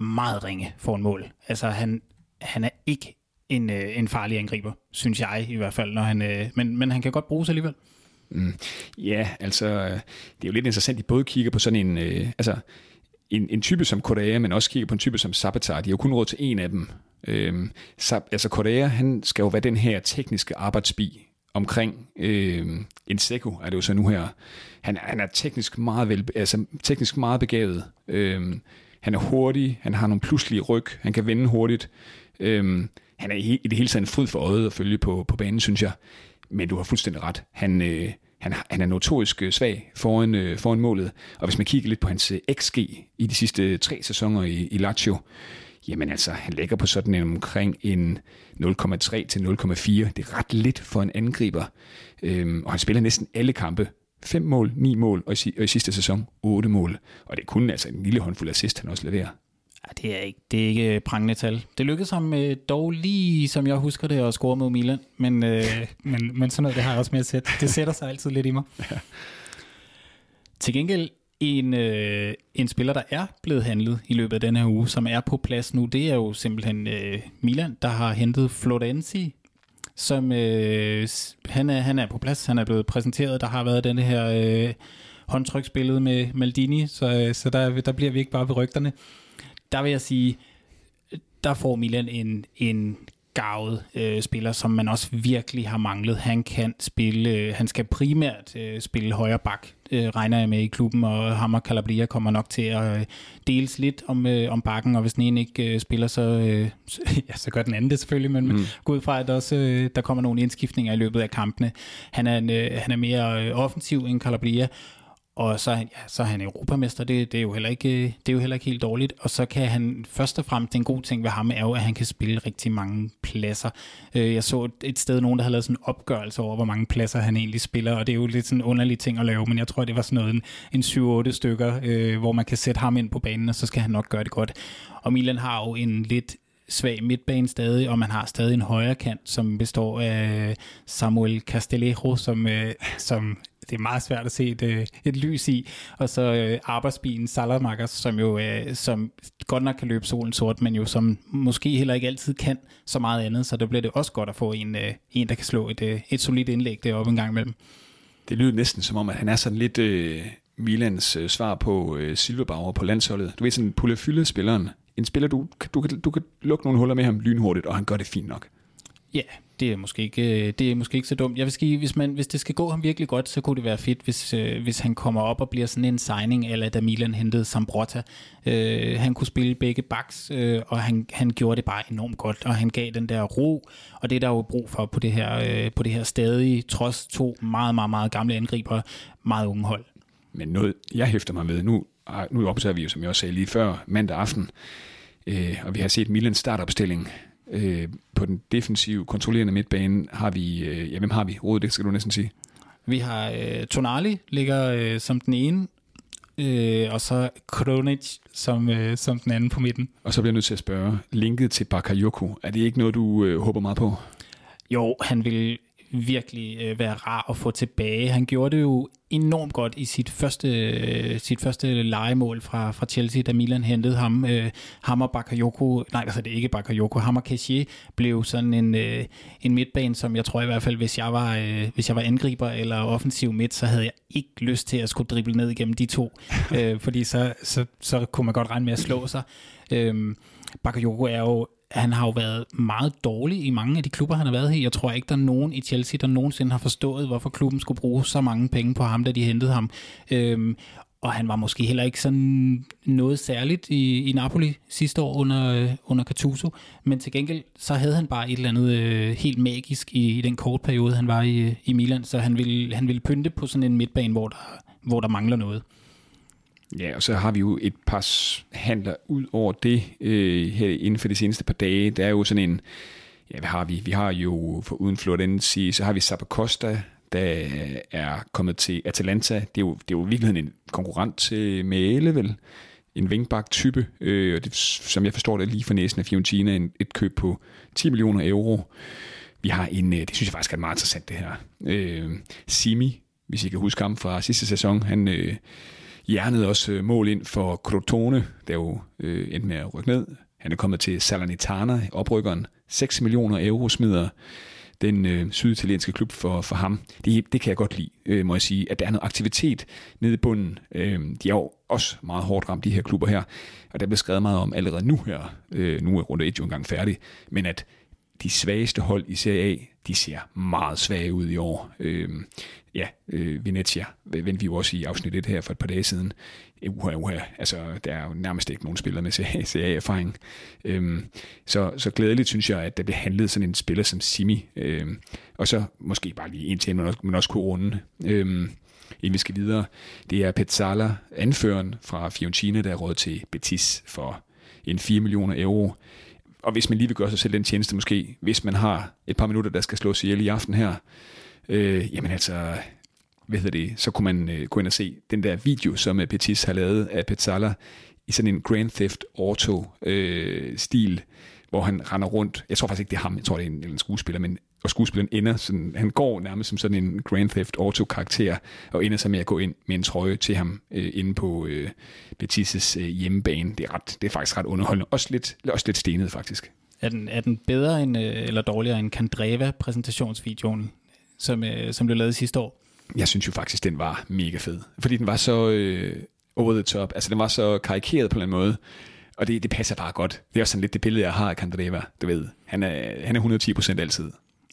meget ringe for en mål. Altså han, han er ikke en, øh, en farlig angriber, synes jeg i hvert fald, når han, øh, men, men han kan godt bruges alligevel. Mm. Ja, altså, øh, det er jo lidt interessant, at de både kigger på sådan en, øh, altså, en, en type som Korea, men også kigger på en type som Sabatar. De har jo kun råd til en af dem. Øhm, Sab, altså Korea, han skal jo være den her tekniske arbejdsbi omkring øhm, Inseko, er det jo så nu her. Han, han er teknisk meget, vel, altså, teknisk meget begavet. Øhm, han er hurtig, han har nogle pludselige ryg, han kan vende hurtigt. Øhm, han er i, i det hele taget en fryd for øjet at følge på, på banen, synes jeg. Men du har fuldstændig ret. Han, øh, han, han er notorisk øh, svag foran, øh, foran målet, og hvis man kigger lidt på hans øh, XG i de sidste øh, tre sæsoner i, i Lazio, Jamen altså, han ligger på sådan en omkring en 0,3 til 0,4. Det er ret lidt for en angriber. Øhm, og han spiller næsten alle kampe. 5 mål, 9 mål, og i, og i sidste sæson 8 mål. Og det er kun altså en lille håndfuld assist, han også leverer. Det er ikke, det er ikke prangende tal. Det lykkedes ham øh, dog lige, som jeg husker det, at score mod Milan. Men, øh, [laughs] men, men sådan noget, det har jeg også med at sætte. Det sætter sig altid lidt i mig. Ja. Til gengæld, en, øh, en spiller, der er blevet handlet i løbet af den her uge, som er på plads nu, det er jo simpelthen øh, Milan, der har hentet Florenzi, som øh, han, er, han er på plads. Han er blevet præsenteret. Der har været den her øh, håndtryksbillede med Maldini, så, øh, så der, der bliver vi ikke bare ved rygterne der vil jeg sige, der får Milan en, en gavet øh, spiller, som man også virkelig har manglet. Han kan spille, øh, han skal primært øh, spille højre bak, øh, regner jeg med i klubben, og Hammer Calabria kommer nok til at øh, deles lidt om, øh, om bakken, og hvis den ene ikke øh, spiller, så, øh, [laughs] ja, så gør den anden det selvfølgelig, men mm. gå ud fra, at der, også, øh, der kommer nogle indskiftninger i løbet af kampene. Han er, en, øh, han er mere øh, offensiv end Calabria, og så, ja, så er han europamester, det, det, er jo heller ikke, det er jo heller ikke helt dårligt. Og så kan han først og fremmest, en god ting ved ham er jo, at han kan spille rigtig mange pladser. Øh, jeg så et sted nogen, der havde lavet sådan en opgørelse over, hvor mange pladser han egentlig spiller, og det er jo lidt sådan en underlig ting at lave, men jeg tror, det var sådan noget, en, en 7-8 stykker, øh, hvor man kan sætte ham ind på banen, og så skal han nok gøre det godt. Og Milan har jo en lidt svag midtbane stadig, og man har stadig en højre kant, som består af Samuel Castellero, som, øh, som det er meget svært at se et, øh, et lys i. Og så øh, arbejdsbilen Salamakers, som jo øh, som godt nok kan løbe solen sort, men jo som måske heller ikke altid kan så meget andet. Så der bliver det også godt at få en, øh, en der kan slå et, øh, et solidt indlæg deroppe en gang imellem. Det lyder næsten som om, at han er sådan lidt øh, Milans øh, svar på øh, Silverbauer på landsholdet. Du ved sådan Pulle Fylde spilleren. En spiller, du, du, kan, du kan lukke nogle huller med ham lynhurtigt, og han gør det fint nok. Ja, det er måske ikke, øh, det er måske ikke så dumt. Jeg vil sige, hvis, man, hvis det skal gå ham virkelig godt, så kunne det være fedt, hvis, øh, hvis han kommer op og bliver sådan en signing, eller da Milan hentede Sambrotta. Øh, han kunne spille begge backs, øh, og han, han gjorde det bare enormt godt, og han gav den der ro, og det er der jo brug for på det her, øh, på det her stadig, trods to meget, meget, meget gamle angriber, meget unge hold. Men noget, jeg hæfter mig med, nu, nu observerer vi jo, som jeg også sagde lige før, mandag aften, øh, og vi har set Milans startopstilling Øh, på den defensive, kontrollerende midtbane har vi, øh, ja, hvem har vi? Rådet, det skal du næsten sige. Vi har øh, Tonali, ligger øh, som den ene, øh, og så Kronic som, øh, som den anden på midten. Og så bliver jeg nødt til at spørge, linket til Bakayoko, er det ikke noget, du øh, håber meget på? Jo, han vil virkelig øh, være rar at få tilbage. Han gjorde det jo enormt godt i sit første, øh, sit første legemål fra, fra Chelsea, da Milan hentede ham. Øh, Hammer Bakayoko, nej, altså det er ikke Bakayoko, Hammer Kessie blev sådan en, øh, en midtbane, som jeg tror i hvert fald, hvis jeg, var, øh, hvis jeg var angriber eller offensiv midt, så havde jeg ikke lyst til at skulle drible ned igennem de to, [laughs] øh, fordi så, så, så kunne man godt regne med at slå sig. Øh, Bakayoko er jo han har jo været meget dårlig i mange af de klubber, han har været i. Jeg tror ikke, der er nogen i Chelsea, der nogensinde har forstået, hvorfor klubben skulle bruge så mange penge på ham, da de hentede ham. Øhm, og han var måske heller ikke sådan noget særligt i, i Napoli sidste år under, øh, under Gattuso, men til gengæld så havde han bare et eller andet øh, helt magisk i, i den korte periode, han var i, øh, i Milan, så han ville, han ville pynte på sådan en midtbane, hvor der, hvor der mangler noget. Ja, og så har vi jo et par handler ud over det øh, her inden for de seneste par dage. Der er jo sådan en, ja, hvad har vi? Vi har jo for uden Florenzi, så har vi Costa, der er kommet til Atalanta. Det er jo, det er jo i virkeligheden en konkurrent til Mæle, vel? En wingback-type, øh, og det, som jeg forstår det lige for næsen af Fiorentina, en, et køb på 10 millioner euro. Vi har en, øh, det synes jeg faktisk er meget interessant det her, øh, Simi, hvis I kan huske ham fra sidste sæson, han... Øh, hjernede også øh, mål ind for Crotone, der jo øh, endte med at rykke ned. Han er kommet til Salernitana, oprykkeren. 6 millioner euro smider den øh, syditalienske klub for, for ham. Det, det kan jeg godt lide, øh, må jeg sige, at der er noget aktivitet nede i bunden. Øh, de er jo også meget hårdt ramt, de her klubber her, og der bliver skrevet meget om allerede nu her, øh, nu er runde 1 jo engang færdig, men at de svageste hold i Serie A, de ser meget svage ud i år. Øh, ja, øh, Venezia vendte vi jo også i afsnit 1 her for et par dage siden. Øh, uha, uha, altså der er jo nærmest ikke nogen spillere med CA-erfaring. [laughs] Øhm, så, så glædeligt synes jeg, at der bliver handlet sådan en spiller som Simi. Øhm, og så måske bare lige en til, men også, man også kunne runde. Øhm, inden vi skal videre. Det er Petzala, anføreren fra Fiorentina, der er råd til Betis for en 4 millioner euro. Og hvis man lige vil gøre sig selv den tjeneste måske, hvis man har et par minutter, der skal slås ihjel i aften her, øh, jamen altså, hvad hedder det, så kunne man øh, gå ind og se den der video, som øh, Petis har lavet af Petzala i sådan en Grand Theft Auto-stil, øh, hvor han render rundt. Jeg tror faktisk ikke, det er ham. Jeg tror, det er en, en skuespiller, men og skuespilleren ender sådan, han går nærmest som sådan en Grand Theft Auto-karakter, og ender så med at gå ind med en trøje til ham øh, inde på øh, Betis' øh, hjemmebane. Det er, ret, det er faktisk ret underholdende. Også lidt, også lidt stenet, faktisk. Er den, er den bedre end, øh, eller dårligere end Kandreva-præsentationsvideoen, som, øh, som blev lavet sidste år? Jeg synes jo faktisk, den var mega fed. Fordi den var så øh, over the top. Altså, den var så karikeret på en måde. Og det, det passer bare godt. Det er også sådan lidt det billede, jeg har af Kandreva. Du ved, han er, han er 110 procent altid.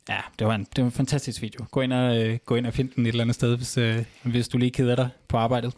Ja, det var, en, det var en fantastisk video. Gå ind og, øh, gå ind og find den et eller andet sted, hvis, øh, hvis du lige keder dig på arbejdet.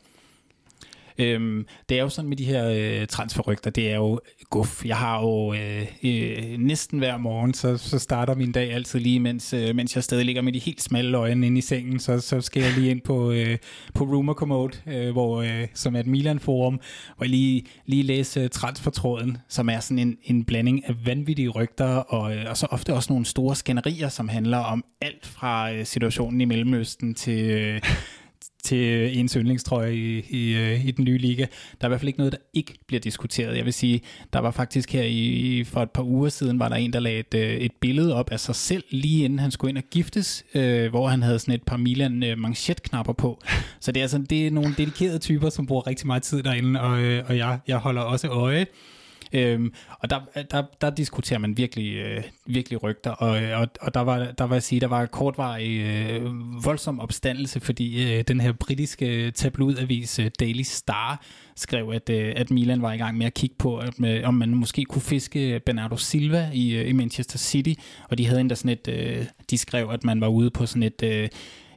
Øhm, det er jo sådan med de her øh, transferrygter, det er jo guf. Jeg har jo øh, øh, næsten hver morgen, så, så starter min dag altid lige, mens, øh, mens jeg stadig ligger med de helt smalle øjne inde i sengen, så, så skal jeg lige ind på, øh, på Rumor Commode, øh, hvor, øh, som er et Milan-forum, hvor jeg lige, lige læse transfertråden, som er sådan en, en blanding af vanvittige rygter, og, øh, og så ofte også nogle store skænderier, som handler om alt fra øh, situationen i Mellemøsten til... Øh, til øh, ens yndlingstrøje i, i, øh, i den nye liga. Der er i hvert fald ikke noget, der ikke bliver diskuteret. Jeg vil sige, der var faktisk her i, for et par uger siden, var der en, der lagde et, øh, et billede op af sig selv, lige inden han skulle ind og giftes, øh, hvor han havde sådan et par Milan øh, manchetknapper på. Så det er, sådan, det er nogle dedikerede typer, som bruger rigtig meget tid derinde, og, øh, og jeg, jeg holder også øje Øhm, og der, der, der diskuterer man virkelig, øh, virkelig rygter, og, øh, og, og der, var, der var jeg sige, der var kortvarig øh, voldsom opstandelse, fordi øh, den her britiske tabloidavis øh, Daily Star skrev, at, øh, at Milan var i gang med at kigge på, at, med, om man måske kunne fiske Bernardo Silva i, øh, i Manchester City, og de havde endda sådan et, øh, de skrev, at man var ude på sådan et... Øh,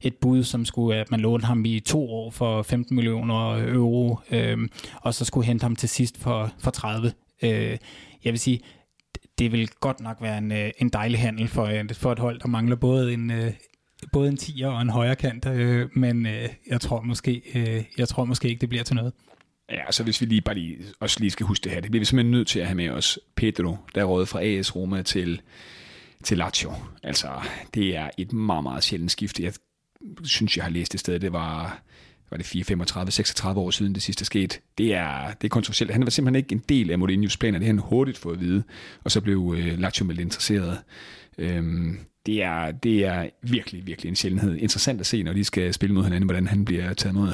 et bud, som skulle, at man lånte ham i to år for 15 millioner euro, øh, og så skulle hente ham til sidst for, for 30. Øh, jeg vil sige, det vil godt nok være en, øh, en dejlig handel for, øh, for et hold, der mangler både en, øh, både en 10'er og en højre kant, øh, men øh, jeg tror måske øh, jeg tror måske ikke, det bliver til noget. Ja, så hvis vi lige bare lige, også lige skal huske det her, det bliver vi simpelthen nødt til at have med os Pedro, der er fra AS Roma til, til Lazio. Altså, det er et meget, meget sjældent skifte. Jeg synes, jeg har læst det sted, det var var det 4, 35, 36 år siden det sidste skete. Det er, det er kontroversielt. Han var simpelthen ikke en del af Mourinho's planer. Det har han hurtigt fået at vide. Og så blev øh, Lazio meldt interesseret. Øhm, det, er, det er virkelig, virkelig en sjældenhed. Interessant at se, når de skal spille mod hinanden, hvordan han bliver taget mod.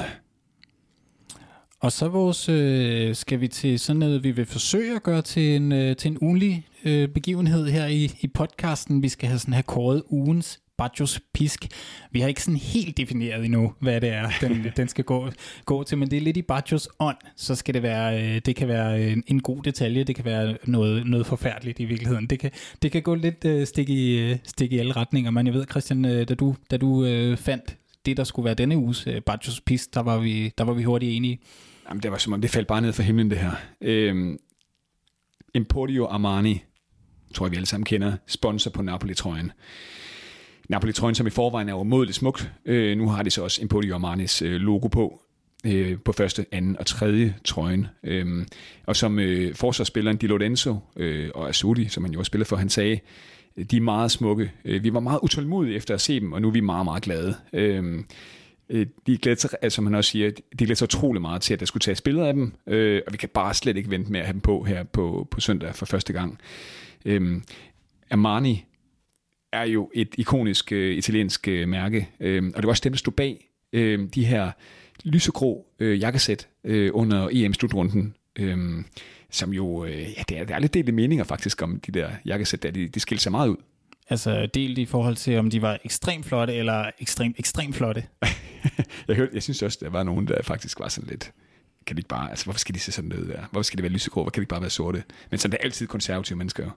Og så vores, øh, skal vi til sådan noget, vi vil forsøge at gøre til en, øh, til en ugenlig øh, begivenhed her i, i podcasten. Vi skal have sådan have kåret ugens Bajos pisk. Vi har ikke sådan helt defineret endnu, hvad det er, den, [laughs] den skal gå, gå til, men det er lidt i Bajos ånd, så skal det være, øh, det kan være en, en god detalje, det kan være noget, noget forfærdeligt i virkeligheden. Det kan, det kan gå lidt uh, stik, i, uh, stik i alle retninger, men jeg ved, Christian, uh, da du, da du uh, fandt det, der skulle være denne uges uh, Bajos pisk, der var vi, der var vi hurtigt enige. Jamen, det var som om, det faldt bare ned fra himlen, det her. Øhm, Emporio Armani, tror jeg, vi alle sammen kender, sponsor på Napoli-trøjen. Napoli-trøjen, som i forvejen er umådeligt smukt. Øh, nu har de så også Emporio Armanis øh, logo på øh, på første, anden og tredje trøjen. Øh, og som øh, forsvarsspilleren Di Lorenzo øh, og Azuti, som han jo har spillet for, han sagde, øh, de er meget smukke. Øh, vi var meget utålmodige efter at se dem, og nu er vi meget, meget glade. Øhm, øh, de glæder sig, altså som han også siger, de glæder sig utrolig meget til, at der skulle tage billeder af dem, øh, og vi kan bare slet ikke vente med at have dem på her på, på søndag for første gang. Øhm, Armani er jo et ikonisk øh, italiensk øh, mærke, øh, og det var også dem, der stod bag øh, de her lysegrå øh, jakkesæt øh, under EM-slutrunden, øh, som jo, øh, ja, det er, der er lidt delte meninger faktisk om de der jakkesæt der, de, de skilte sig meget ud. Altså delt i forhold til, om de var ekstremt flotte, eller ekstremt, ekstremt flotte? [laughs] jeg, hørte, jeg synes også, der var nogen, der faktisk var sådan lidt, kan de ikke bare, altså hvorfor skal de se sådan ud der? Hvorfor skal de være lysegrå? Hvorfor kan de ikke bare være sorte? Men sådan er altid konservative mennesker jo.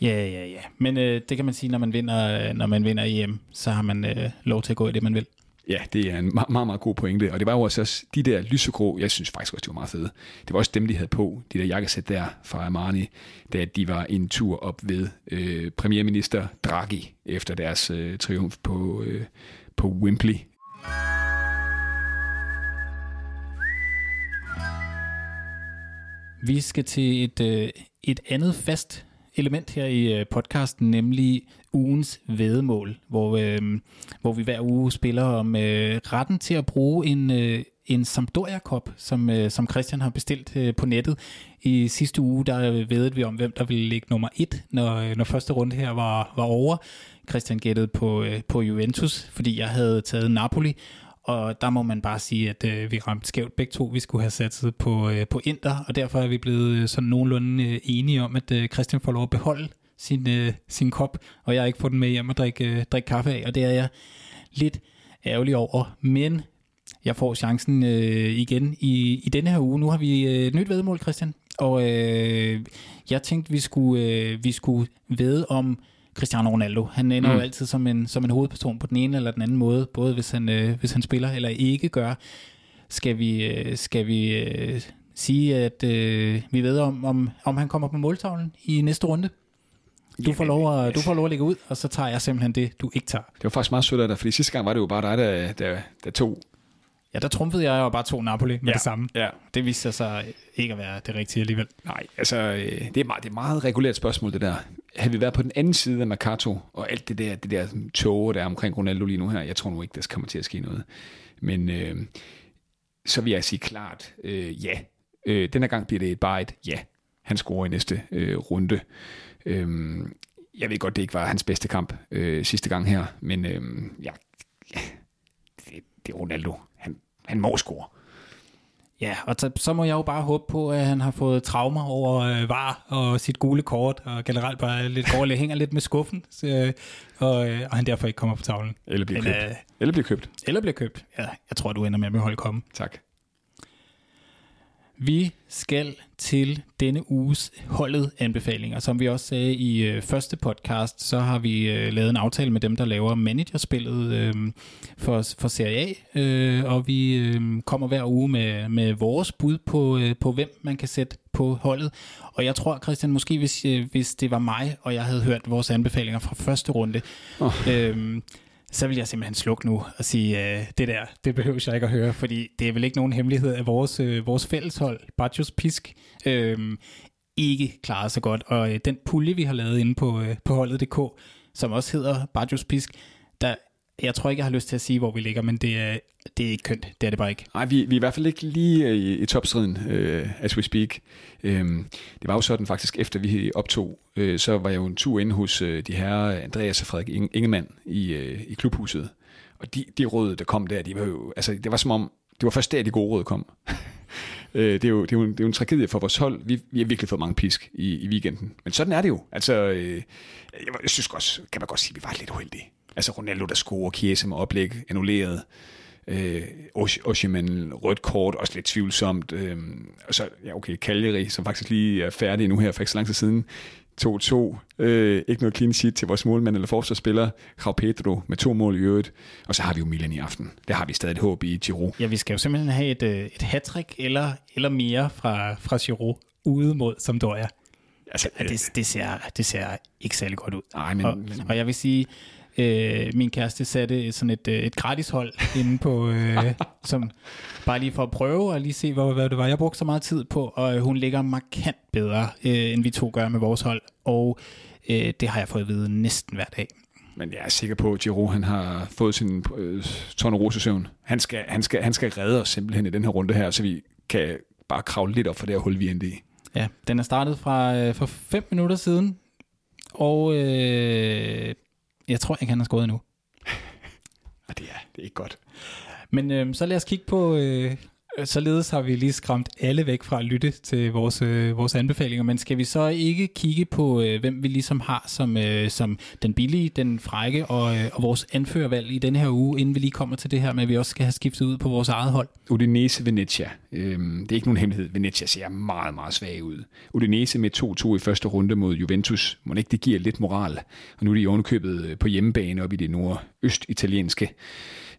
Ja, ja, ja. Men øh, det kan man sige, når man vinder, når man vinder EM, så har man øh, lov til at gå i det, man vil. Ja, det er en meget, meget, meget god pointe. Og det var jo også de der lysegrå, jeg synes faktisk også, de var meget fede. Det var også dem, de havde på, de der jakkesæt der fra Armani, da de var en tur op ved øh, premierminister Draghi efter deres øh, triumf på, øh, på Wembley. Vi skal til et, øh, et andet fast element her i øh, podcasten, nemlig ugens vedemål, hvor, øh, hvor vi hver uge spiller om øh, retten til at bruge en, øh, en Sampdoria-kop, som, øh, som Christian har bestilt øh, på nettet. I sidste uge, der øh, vedede vi om, hvem der ville ligge nummer et, når, øh, når første runde her var, var over. Christian gættede på, øh, på Juventus, fordi jeg havde taget Napoli, og der må man bare sige, at øh, vi ramte skævt begge to. Vi skulle have satset på, øh, på Inter, og derfor er vi blevet øh, sådan nogenlunde øh, enige om, at øh, Christian får lov at beholde sin, øh, sin kop, og jeg har ikke fået den med hjem og drikke, øh, drikke kaffe af, og det er jeg lidt ærgerlig over. Men jeg får chancen øh, igen i, i denne her uge. Nu har vi øh, et nyt vedmål, Christian, og øh, jeg tænkte, vi skulle, øh, vi skulle vede om Cristiano Ronaldo. Han ender mm. jo altid som en, som en hovedperson på den ene eller den anden måde, både hvis han, øh, hvis han spiller eller ikke gør. Skal vi, øh, skal vi øh, sige, at øh, vi ved om, om, om han kommer på måltavlen i næste runde? Du får, lov at, du får lov at lægge ud, og så tager jeg simpelthen det, du ikke tager. Det var faktisk meget sødt af dig, fordi sidste gang var det jo bare dig, der, der, der tog Ja, der trumfede jeg jo bare to Napoli med ja, det samme. Ja. Det viste sig ikke at være det rigtige alligevel. Nej, altså øh, det er, meget, det er meget regulært spørgsmål det der. Havde vi været på den anden side af Mercato, og alt det der, det der tåge, der er omkring Ronaldo lige nu her, jeg tror nu ikke, der kommer til at ske noget. Men øh, så vil jeg sige klart, øh, ja. Øh, denne gang bliver det bare et ja. Han scorer i næste øh, runde. Øh, jeg ved godt, det ikke var hans bedste kamp øh, sidste gang her, men øh, ja, ja det, det er Ronaldo han må score. Ja, og så, så må jeg jo bare håbe på, at han har fået traumer over øh, var og sit gule kort, og generelt bare lidt går hænger lidt med skuffen, så, øh, og, øh, og han derfor ikke kommer på tavlen. Eller bliver købt. Øh, eller bliver købt. Eller bliver købt. Ja, jeg tror, du ender med at holde komme. Tak. Vi skal til denne uges holdet anbefalinger. Som vi også sagde i øh, første podcast, så har vi øh, lavet en aftale med dem, der laver managerspillet øh, for, for Serie A, øh, og vi øh, kommer hver uge med, med vores bud på, øh, på, hvem man kan sætte på holdet. Og jeg tror, Christian, måske hvis, øh, hvis det var mig, og jeg havde hørt vores anbefalinger fra første runde, oh. øh, så vil jeg simpelthen slukke nu og sige, øh, det der, det behøver jeg ikke at høre, fordi det er vel ikke nogen hemmelighed, at vores, øh, vores fælleshold, Bajos Pisk, øh, ikke klarer sig godt. Og øh, den pulje, vi har lavet inde på, øh, på holdet.dk, som også hedder Bajos Pisk, der jeg tror ikke, jeg har lyst til at sige, hvor vi ligger, men det er, det er ikke kønt. Det er det bare ikke. Nej, vi, vi er i hvert fald ikke lige øh, i, i topstriden, uh, as we speak. Um, det var jo sådan faktisk, efter vi optog, uh, så var jeg jo en tur inde hos uh, de her Andreas og Frederik Ingemann i, uh, i klubhuset. Og de, de råd, der kom der, de var jo, altså, det var som om, det var først der, de gode råd kom. [laughs] det, er jo, det, er jo en, det er jo en tragedie for vores hold. Vi, vi har virkelig fået mange pisk i, i weekenden. Men sådan er det jo. Altså, øh, jeg, jeg synes også, kan man godt sige, at vi var lidt uheldige. Altså Ronaldo, der scorer, Chiesa med oplæg, annulleret. Øh, Oshiman, rødt kort, også lidt tvivlsomt. Øh, og så, ja okay, Cagliari, som faktisk lige er færdig nu her for ikke så lang tid siden. 2-2. Øh, ikke noget clean sheet til vores målmand eller forsvarsspiller. Rav Pedro med to mål i øvrigt. Og så har vi jo Milan i aften. Der har vi stadig et håb i Giro. Ja, vi skal jo simpelthen have et, øh, et hat eller, eller mere fra, fra Giro ude mod Sampdoria. Altså, det, det, ser, det ser ikke særlig godt ud. Nej, men, og, men, og jeg vil sige, Øh, min kæreste satte sådan et, øh, et gratis hold inde på, øh, [laughs] som bare lige for at prøve og lige se, hvad, hvad det var. Jeg brugte så meget tid på, og øh, hun ligger markant bedre, øh, end vi to gør med vores hold. Og øh, det har jeg fået at vide næsten hver dag. Men jeg er sikker på, at Giro han har fået sin øh, tornerosesøvn. Han skal, han, skal, han skal redde os simpelthen i den her runde her, så vi kan bare kravle lidt op for det her hul, vi endte i. Ja, den er startet fra øh, for fem minutter siden, og øh, jeg tror ikke, han har skåret endnu. [laughs] Og det er, det er ikke godt. Men øh, så lad os kigge på, øh, Øh, således har vi lige skræmt alle væk fra at lytte til vores, øh, vores anbefalinger, men skal vi så ikke kigge på, øh, hvem vi ligesom har som, øh, som den billige, den frække og, øh, og vores anførervalg i denne her uge, inden vi lige kommer til det her med, at vi også skal have skiftet ud på vores eget hold? Udinese Venezia. Øhm, det er ikke nogen hemmelighed. Venezia ser meget, meget svag ud. Udinese med 2-2 i første runde mod Juventus. Må ikke det giver lidt moral. Og nu er de ovenkøbet øh, på hjemmebane op i det nordøst-italienske.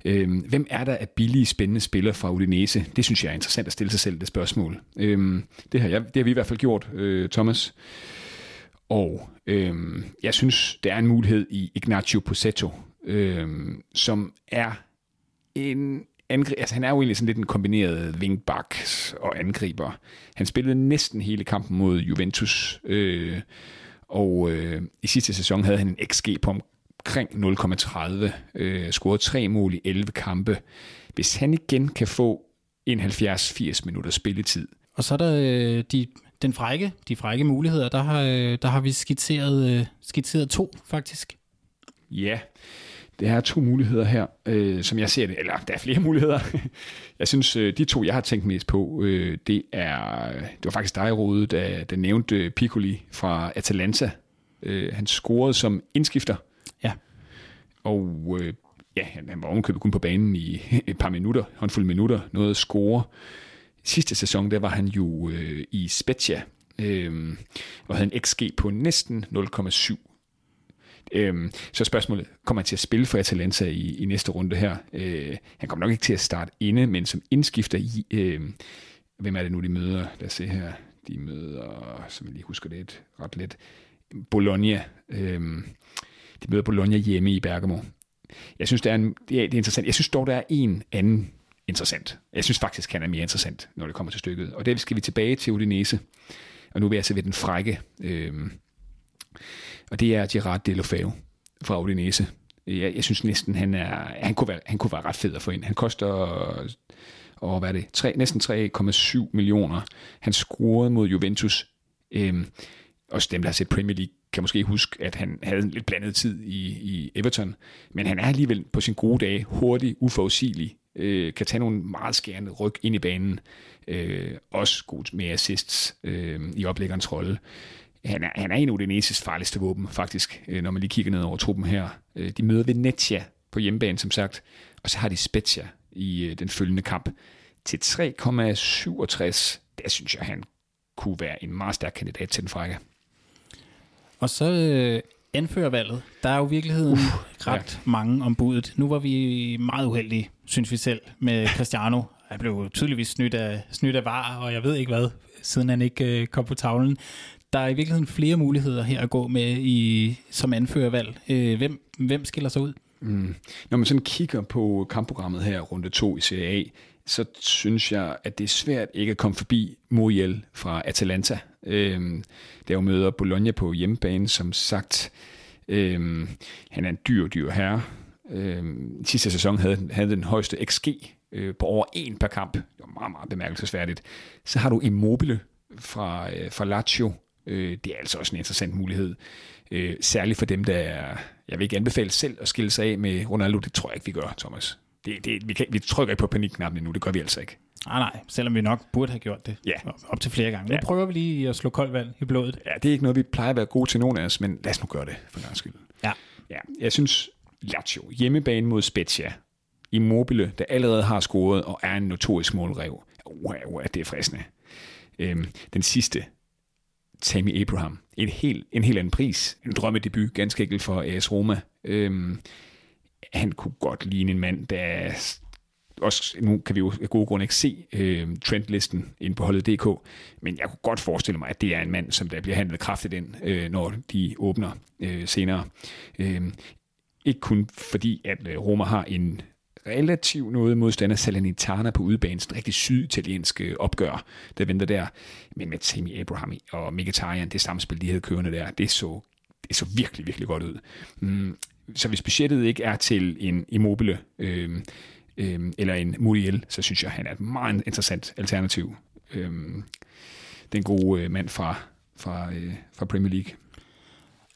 Øhm, hvem er der af billige, spændende spillere fra Udinese? Det synes jeg er interessant at stille sig selv, det spørgsmål. Øhm, det, har jeg, det har vi i hvert fald gjort, øh, Thomas. Og øhm, jeg synes, der er en mulighed i Ignacio Posetto, øhm, som er en angri- altså, han er jo egentlig sådan lidt en kombineret wingback og angriber. Han spillede næsten hele kampen mod Juventus, øh, og øh, i sidste sæson havde han en XG på omkring 0,30, øh, scoret tre mål i 11 kampe. Hvis han igen kan få en 70-80 minutter spilletid. Og så er der øh, de, den frække, de frække muligheder, der har, øh, der har vi skitseret, øh, skitseret to faktisk. Ja, det er to muligheder her, øh, som jeg ser det. Eller der er flere [laughs] muligheder. jeg synes, øh, de to, jeg har tænkt mest på, øh, det er... Det var faktisk dig, Rode, der, der nævnte Piccoli fra Atalanta. Øh, han scorede som indskifter. Ja. Og øh, ja, han, var ovenkøbet kun på banen i et par minutter, håndfuld minutter, noget at score. Sidste sæson, der var han jo øh, i Spezia, øh, og havde en XG på næsten 0,7 Øhm, så spørgsmålet, kommer han til at spille for Atalanta i, i næste runde her? Øh, han kommer nok ikke til at starte inde, men som indskifter i... Øh, hvem er det nu, de møder? Lad os se her. De møder, som jeg lige husker det ret lidt, Bologna. Øh, de møder Bologna hjemme i Bergamo. Jeg synes, det er, en, det er, det er interessant. Jeg synes dog, der er en anden interessant. Jeg synes faktisk, han er mere interessant, når det kommer til stykket. Og det skal vi tilbage til Udinese. Og nu vil jeg så ved den frække. Øh, og det er Gerard Delofeo fra Udinese. Jeg, jeg synes næsten, han, er, han, kunne være, han kunne være ret fed at få ind. Han koster og hvad er det, 3, næsten 3,7 millioner. Han scorede mod Juventus. Øhm, også dem, der har set Premier League, kan måske huske, at han havde en lidt blandet tid i, i Everton. Men han er alligevel på sin gode dage hurtig, uforudsigelig, øh, kan tage nogle meget skærende ryg ind i banen. Øh, også god med assists øh, i oplæggerens rolle han er, han er en af Udineses farligste våben, faktisk, øh, når man lige kigger ned over truppen her. Øh, de møder Venezia på hjemmebane, som sagt, og så har de Spezia i øh, den følgende kamp. Til 3,67, der synes jeg, han kunne være en meget stærk kandidat til den frække. Og så øh, anførervalget. Der er jo i virkeligheden uh, ret ja. mange om budet. Nu var vi meget uheldige, synes vi selv, med Cristiano. Han blev tydeligvis snydt af, snydt af var, og jeg ved ikke hvad, siden han ikke øh, kom på tavlen der er i virkeligheden flere muligheder her at gå med i, som anførervalg. Øh, hvem, hvem skiller sig ud? Mm. Når man sådan kigger på kampprogrammet her, runde 2 i Serie A, så synes jeg, at det er svært ikke at komme forbi Muriel fra Atalanta. Øhm, der jo møder Bologna på hjemmebane, som sagt. Øhm, han er en dyr, dyr herre. Øhm, sidste sæson havde han den højeste XG øh, på over en per kamp. Det var meget, meget bemærkelsesværdigt. Så har du Immobile fra, øh, fra Lazio, Øh, det er altså også en interessant mulighed. Øh, særligt for dem, der er, jeg vil ikke anbefale selv at skille sig af med Ronaldo. Det tror jeg ikke, vi gør, Thomas. Det, det, vi, kan, vi trykker ikke på panikknappen endnu, det gør vi altså ikke. Nej, nej, selvom vi nok burde have gjort det ja. op til flere gange. Nu ja. prøver vi lige at slå koldt vand i blodet. Ja, det er ikke noget, vi plejer at være gode til nogen af os, men lad os nu gøre det for en skyld. Ja. ja. Jeg synes, Lazio, hjemmebane mod Spezia, Immobile, der allerede har scoret og er en notorisk målrev. Wow, wow, det er fristende. Øhm, den sidste, Tammy Abraham. En helt, en helt anden pris. En drømmedebut, ganske enkelt for AS Roma. Øhm, han kunne godt ligne en mand, der også, nu kan vi jo af gode grunde ikke se øh, trendlisten inde på holdet.dk, men jeg kunne godt forestille mig, at det er en mand, som der bliver handlet kraftigt ind, øh, når de åbner øh, senere. Øh, ikke kun fordi, at øh, Roma har en relativt noget modstander Salernitana på udebanen, en rigtig syditaliensk øh, opgør, der venter der. Men med Tammy Abraham og Mkhitaryan, det samspil, de havde kørende der, det så, det så virkelig, virkelig godt ud. Mm, så hvis budgettet ikke er til en Immobile øh, øh, eller en Muriel, så synes jeg, han er et meget interessant alternativ. Øh, den gode øh, mand fra, fra, øh, fra Premier League.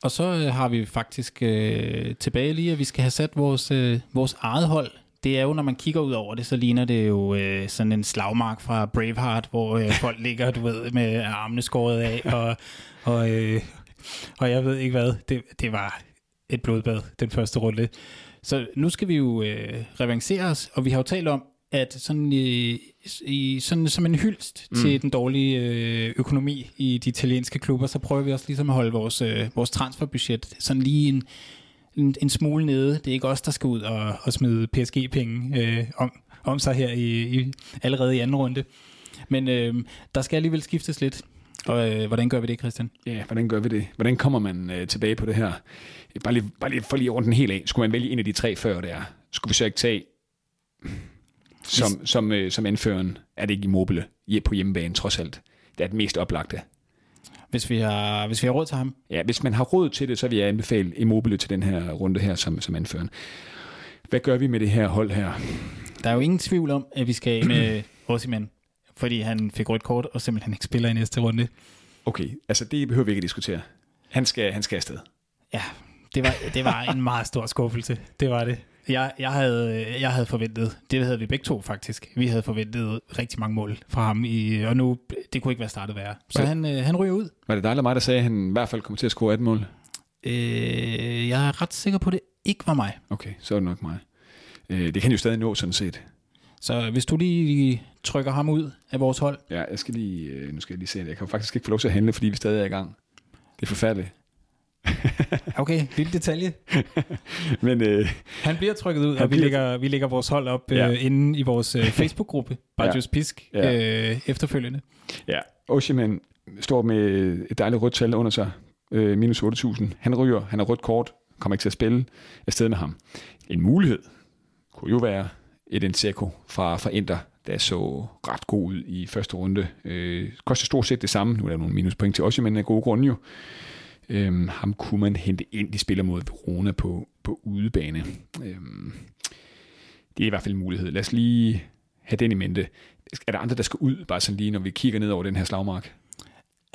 Og så øh, har vi faktisk øh, tilbage lige, at vi skal have sat vores, øh, vores eget hold det er jo, når man kigger ud over det, så ligner det jo øh, sådan en slagmark fra Braveheart, hvor øh, [laughs] folk ligger, du ved, med armene skåret af, og, og, øh, og jeg ved ikke hvad. Det, det var et blodbad, den første runde. Så nu skal vi jo øh, revancere os, og vi har jo talt om, at sådan, i, i, sådan som en hyldst mm. til den dårlige øh, økonomi i de italienske klubber, så prøver vi også ligesom at holde vores, øh, vores transferbudget sådan lige en, en, en smule nede. Det er ikke os, der skal ud og, og smide PSG-penge øh, om, om sig her i, i, allerede i anden runde. Men øh, der skal alligevel skiftes lidt. Og øh, hvordan gør vi det, Christian? Ja, hvordan gør vi det? Hvordan kommer man øh, tilbage på det her? Bare lige, bare lige for lige rundt den helt af. Skulle man vælge en af de tre før der? Skulle vi så ikke tage som, som, øh, som anføreren er det ikke Immobile på hjemmebane, trods alt. Det er det mest oplagte. Hvis vi har, hvis vi har råd til ham? Ja, hvis man har råd til det, så vil jeg anbefale Immobile til den her runde her som, som anføreren. Hvad gør vi med det her hold her? Der er jo ingen tvivl om, at vi skal af med [clears throat] Osimhen, fordi han fik rødt kort og simpelthen ikke spiller i næste runde. Okay, altså det behøver vi ikke at diskutere. Han skal, han skal afsted. Ja, det var, det var en meget stor skuffelse. Det var det. Jeg, jeg, havde, jeg havde forventet, det havde vi begge to faktisk, vi havde forventet rigtig mange mål fra ham, i, og nu, det kunne ikke være startet værre. Så han, øh, han ryger ud. Var det dig eller mig, der sagde, at han i hvert fald kommer til at score et mål? Øh, jeg er ret sikker på, at det ikke var mig. Okay, så er det nok mig. Øh, det kan jo stadig nå sådan set. Så hvis du lige trykker ham ud af vores hold, Ja, jeg skal lige, øh, nu skal jeg lige se det. Jeg kan faktisk ikke få lov til at handle, fordi vi stadig er i gang. Det er forfærdeligt. [laughs] okay, lille detalje. [laughs] Men øh, Han bliver trykket ud, og vi bliver- lægger, vi lægger vores hold op Ja. øh, inde i vores øh, Facebook-gruppe, [laughs] Bajos Pisk, Ja. øh, efterfølgende. ja, Osimhen står med et dejligt rødt tal under sig. Øh, minus 8.000. Han ryger, han har rødt kort, kommer ikke til at spille afsted med ham. En mulighed kunne jo være et Nseko fra, fra Inter, der så ret god ud i første runde. Øh, koster stort set det samme. Nu er der nogle minuspoint til Osimhen af gode grunde jo. Øhm, ham kunne man hente ind, de spiller mod Verona på, på udebane. Øhm, det er i hvert fald en mulighed. Lad os lige have den i mente. Er der andre, der skal ud, bare sådan lige, når vi kigger ned over den her slagmark?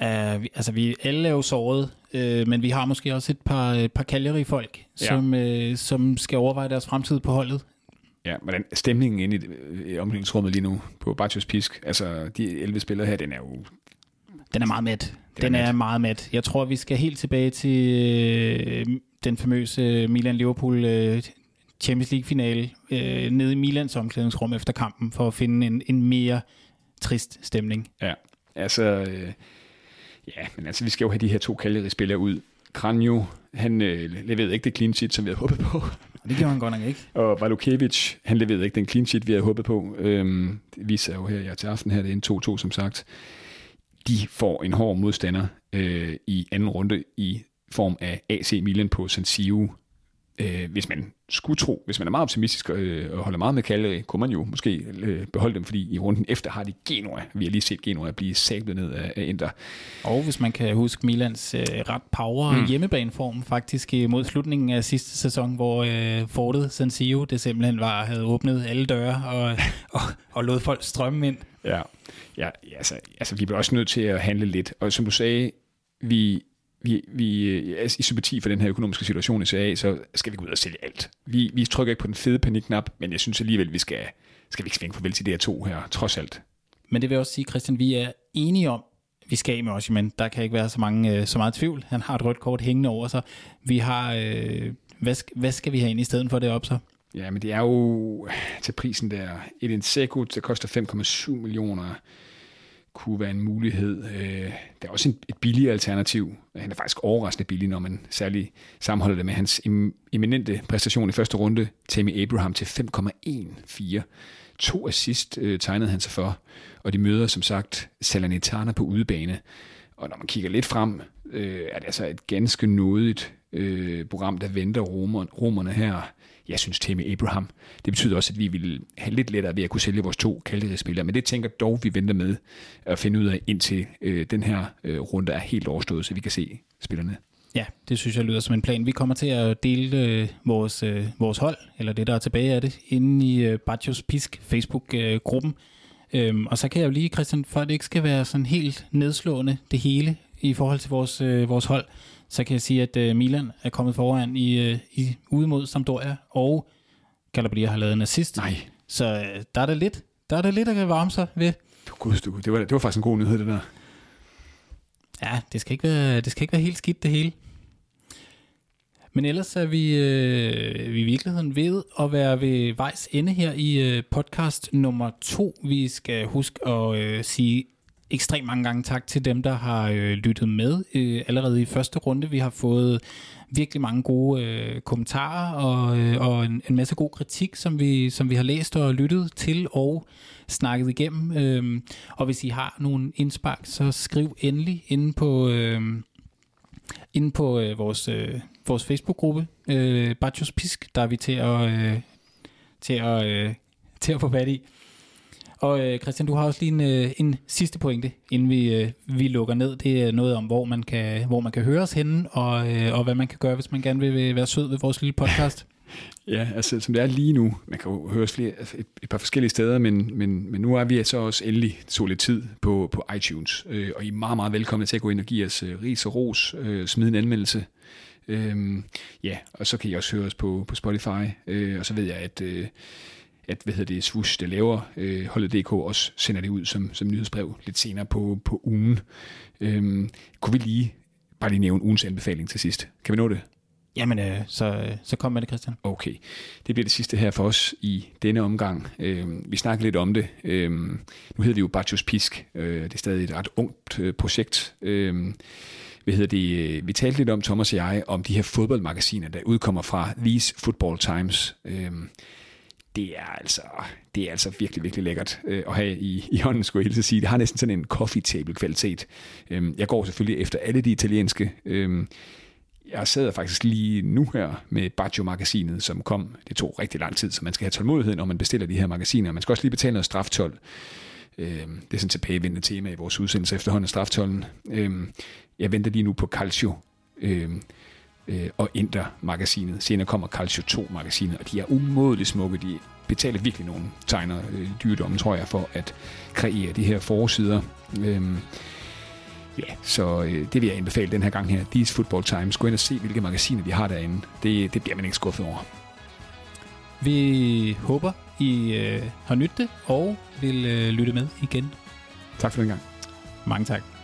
Uh, vi, altså, vi alle er jo såret, øh, men vi har måske også et par, et par Cagliari-folk, Ja. som, øh, som skal overveje deres fremtid på holdet. Ja, hvordan stemningen inde i, i omklædningsrummet lige nu på Bartos Pisk? Altså, de 11 spillere her, den er jo... Den er meget mæt. er Den er mæt. meget mæt. Jeg tror, vi skal helt tilbage til øh, den famøse Milan-Liverpool øh, Champions League-finale øh, nede i Milans omklædningsrum efter kampen, for at finde en, en mere trist stemning. Ja, altså... Øh, ja, men altså, vi skal jo have de her to Cagliari-spillere ud. Kranjo, han øh, leverede ikke det clean sheet, som vi havde håbet på. Og det gjorde han godt nok ikke. [laughs] Og Valukevic, han leverede ikke den clean sheet, vi havde håbet på. Øhm, det viser jo her ja, til aften her, det er en 2-2 som sagt. De får en hård modstander øh, i anden runde i form af AC Milan på San Siro. Øh, hvis man skulle tro, hvis man er meget optimistisk øh, og holder meget med Cagliari, kunne man jo måske øh, beholde dem, fordi i runden efter har de Genoa. Vi har lige set Genoa blive sablet ned af, af Inter. Og hvis man kan huske Milans øh, ret power mm. hjemmebaneform faktisk øh, mod slutningen af sidste sæson, hvor øh, fortet San Siro, det simpelthen var, havde åbnet alle døre og, [laughs] og, og lod folk strømme ind. Ja, ja altså, altså vi bliver også nødt til at handle lidt. Og som du sagde, vi, vi, vi er i sympati for den her økonomiske situation i CA, så skal vi gå ud og sælge alt. Vi, vi trykker ikke på den fede panikknap, men jeg synes alligevel, vi skal, skal vi ikke svinge farvel til de her to her, trods alt. Men det vil jeg også sige, Christian, vi er enige om, vi skal af med os, men der kan ikke være så, mange, øh, så meget tvivl. Han har et rødt kort hængende over sig. Vi har, øh, hvad, hvad skal vi have ind i stedet for det op så? Ja, men det er jo [sighs] til prisen der. Et Inseko, der koster 5,7 millioner, kunne være en mulighed. Øh, Der er også en, et billigt alternativ. Han er faktisk overraskende billig, når man særlig sammenholder det med hans em- eminente præstation i første runde. Tammy Abraham til 5,14. To assist øh, tegnede han sig for, og de møder som sagt Salernitana på udebane. Og når man kigger lidt frem, øh, er det altså et ganske nådigt øh, program, der venter romer, romerne her. Jeg synes, Tammy Abraham, det betyder også, at vi vil have lidt lettere ved at kunne sælge vores to Cagliari-spillere, men det tænker dog, vi venter med at finde ud af, indtil øh, den her øh, runde er helt overstået, så vi kan se spillerne. Ja, det synes jeg lyder som en plan. Vi kommer til at dele øh, vores, øh, vores hold, eller det, der er tilbage af det, inde i øh, Bacchus Pisk Facebook-gruppen. Øhm, og så kan jeg jo lige, Christian, for at det ikke skal være sådan helt nedslående, det hele i forhold til vores, øh, vores hold, så kan jeg sige, at øh, Milan er kommet foran i, øh, i ude mod Sampdoria, og Calabria har lavet en assist. Nej, Så øh, der er der lidt, der er der lidt at varme sig ved. gud, du, det, var, det var faktisk en god nyhed, det der. Ja, det skal ikke være, det skal ikke være helt skidt det hele. Men ellers er vi, øh, vi i virkeligheden ved at være ved vejs ende her i øh, podcast nummer to. Vi skal huske at øh, sige ekstremt mange gange tak til dem, der har øh, lyttet med øh, allerede i første runde. Vi har fået virkelig mange gode øh, kommentarer og, øh, og en, en masse god kritik, som vi, som vi har læst og lyttet til og snakket igennem. Øh, og hvis I har nogle indspark, så skriv endelig inde på, øh, inde på øh, vores, øh, vores Facebook-gruppe, øh, Bajos Pisk, der er vi til at, øh, til at, øh, til at få fat i. Og øh, Christian, du har også lige en, øh, en sidste pointe, inden vi, øh, vi lukker ned. Det er noget om, hvor man kan, hvor man kan høre os henne, og, øh, og hvad man kan gøre, hvis man gerne vil være sød ved vores lille podcast. [laughs] Ja, altså som det er lige nu, man kan jo høre os flere, altså, et, et par forskellige steder, men, men, men nu er vi så også endelig så lidt tid på, på iTunes, øh, og I er meget, meget velkomne til at gå ind og give os øh, ris og ros, øh, smide en anmeldelse. Øh, ja, og så kan I også høre os på, på Spotify, øh, og så ved jeg, at... Øh, at hvad hedder det, Swoosh, der laver øh, holdet.dk, også sender det ud som, som nyhedsbrev lidt senere på, på ugen. Øhm, kunne vi lige bare lige nævne ugens anbefaling til sidst? Kan vi nå det? Jamen, øh, så, øh, så kom med det, Christian. Okay. Det bliver det sidste her for os i denne omgang. Øh, vi snakker lidt om det. Øh, nu hedder det jo Bacchus Pisk. Øh, det er stadig et ret ungt øh, projekt. Øh, hvad hedder det, øh, vi talte lidt om, Thomas og jeg, om de her fodboldmagasiner, der udkommer fra These Football Times. Øh, det er altså, det er altså virkelig, virkelig lækkert øh, at have i, i hånden, skulle jeg helt sige. Det har næsten sådan en coffee table kvalitet. Øhm, jeg går selvfølgelig efter alle de italienske. Øhm, jeg sidder faktisk lige nu her med Baggio-magasinet, som kom. Det tog rigtig lang tid, så man skal have tålmodighed, når man bestiller de her magasiner. Man skal også lige betale noget straftol. Øhm, det er sådan tilbagevendende tema i vores udsendelse efterhånden af straftollen. Øhm, jeg venter lige nu på Calcio. Øhm, øh, og Inter-magasinet. Senere kommer Calcio 2-magasinet, og de er umådeligt smukke. De betaler virkelig nogle tegner øh, dyredommen, tror jeg, for at kreere de her forsider. Øh, Ja, så øh, det vil jeg anbefale den her gang her. These Football Times. Gå ind og se, hvilke magasiner de har derinde. Det, det bliver man ikke skuffet over. Vi håber, I øh, har nyttet det og vil øh, lytte med igen. Tak for den gang. Mange tak.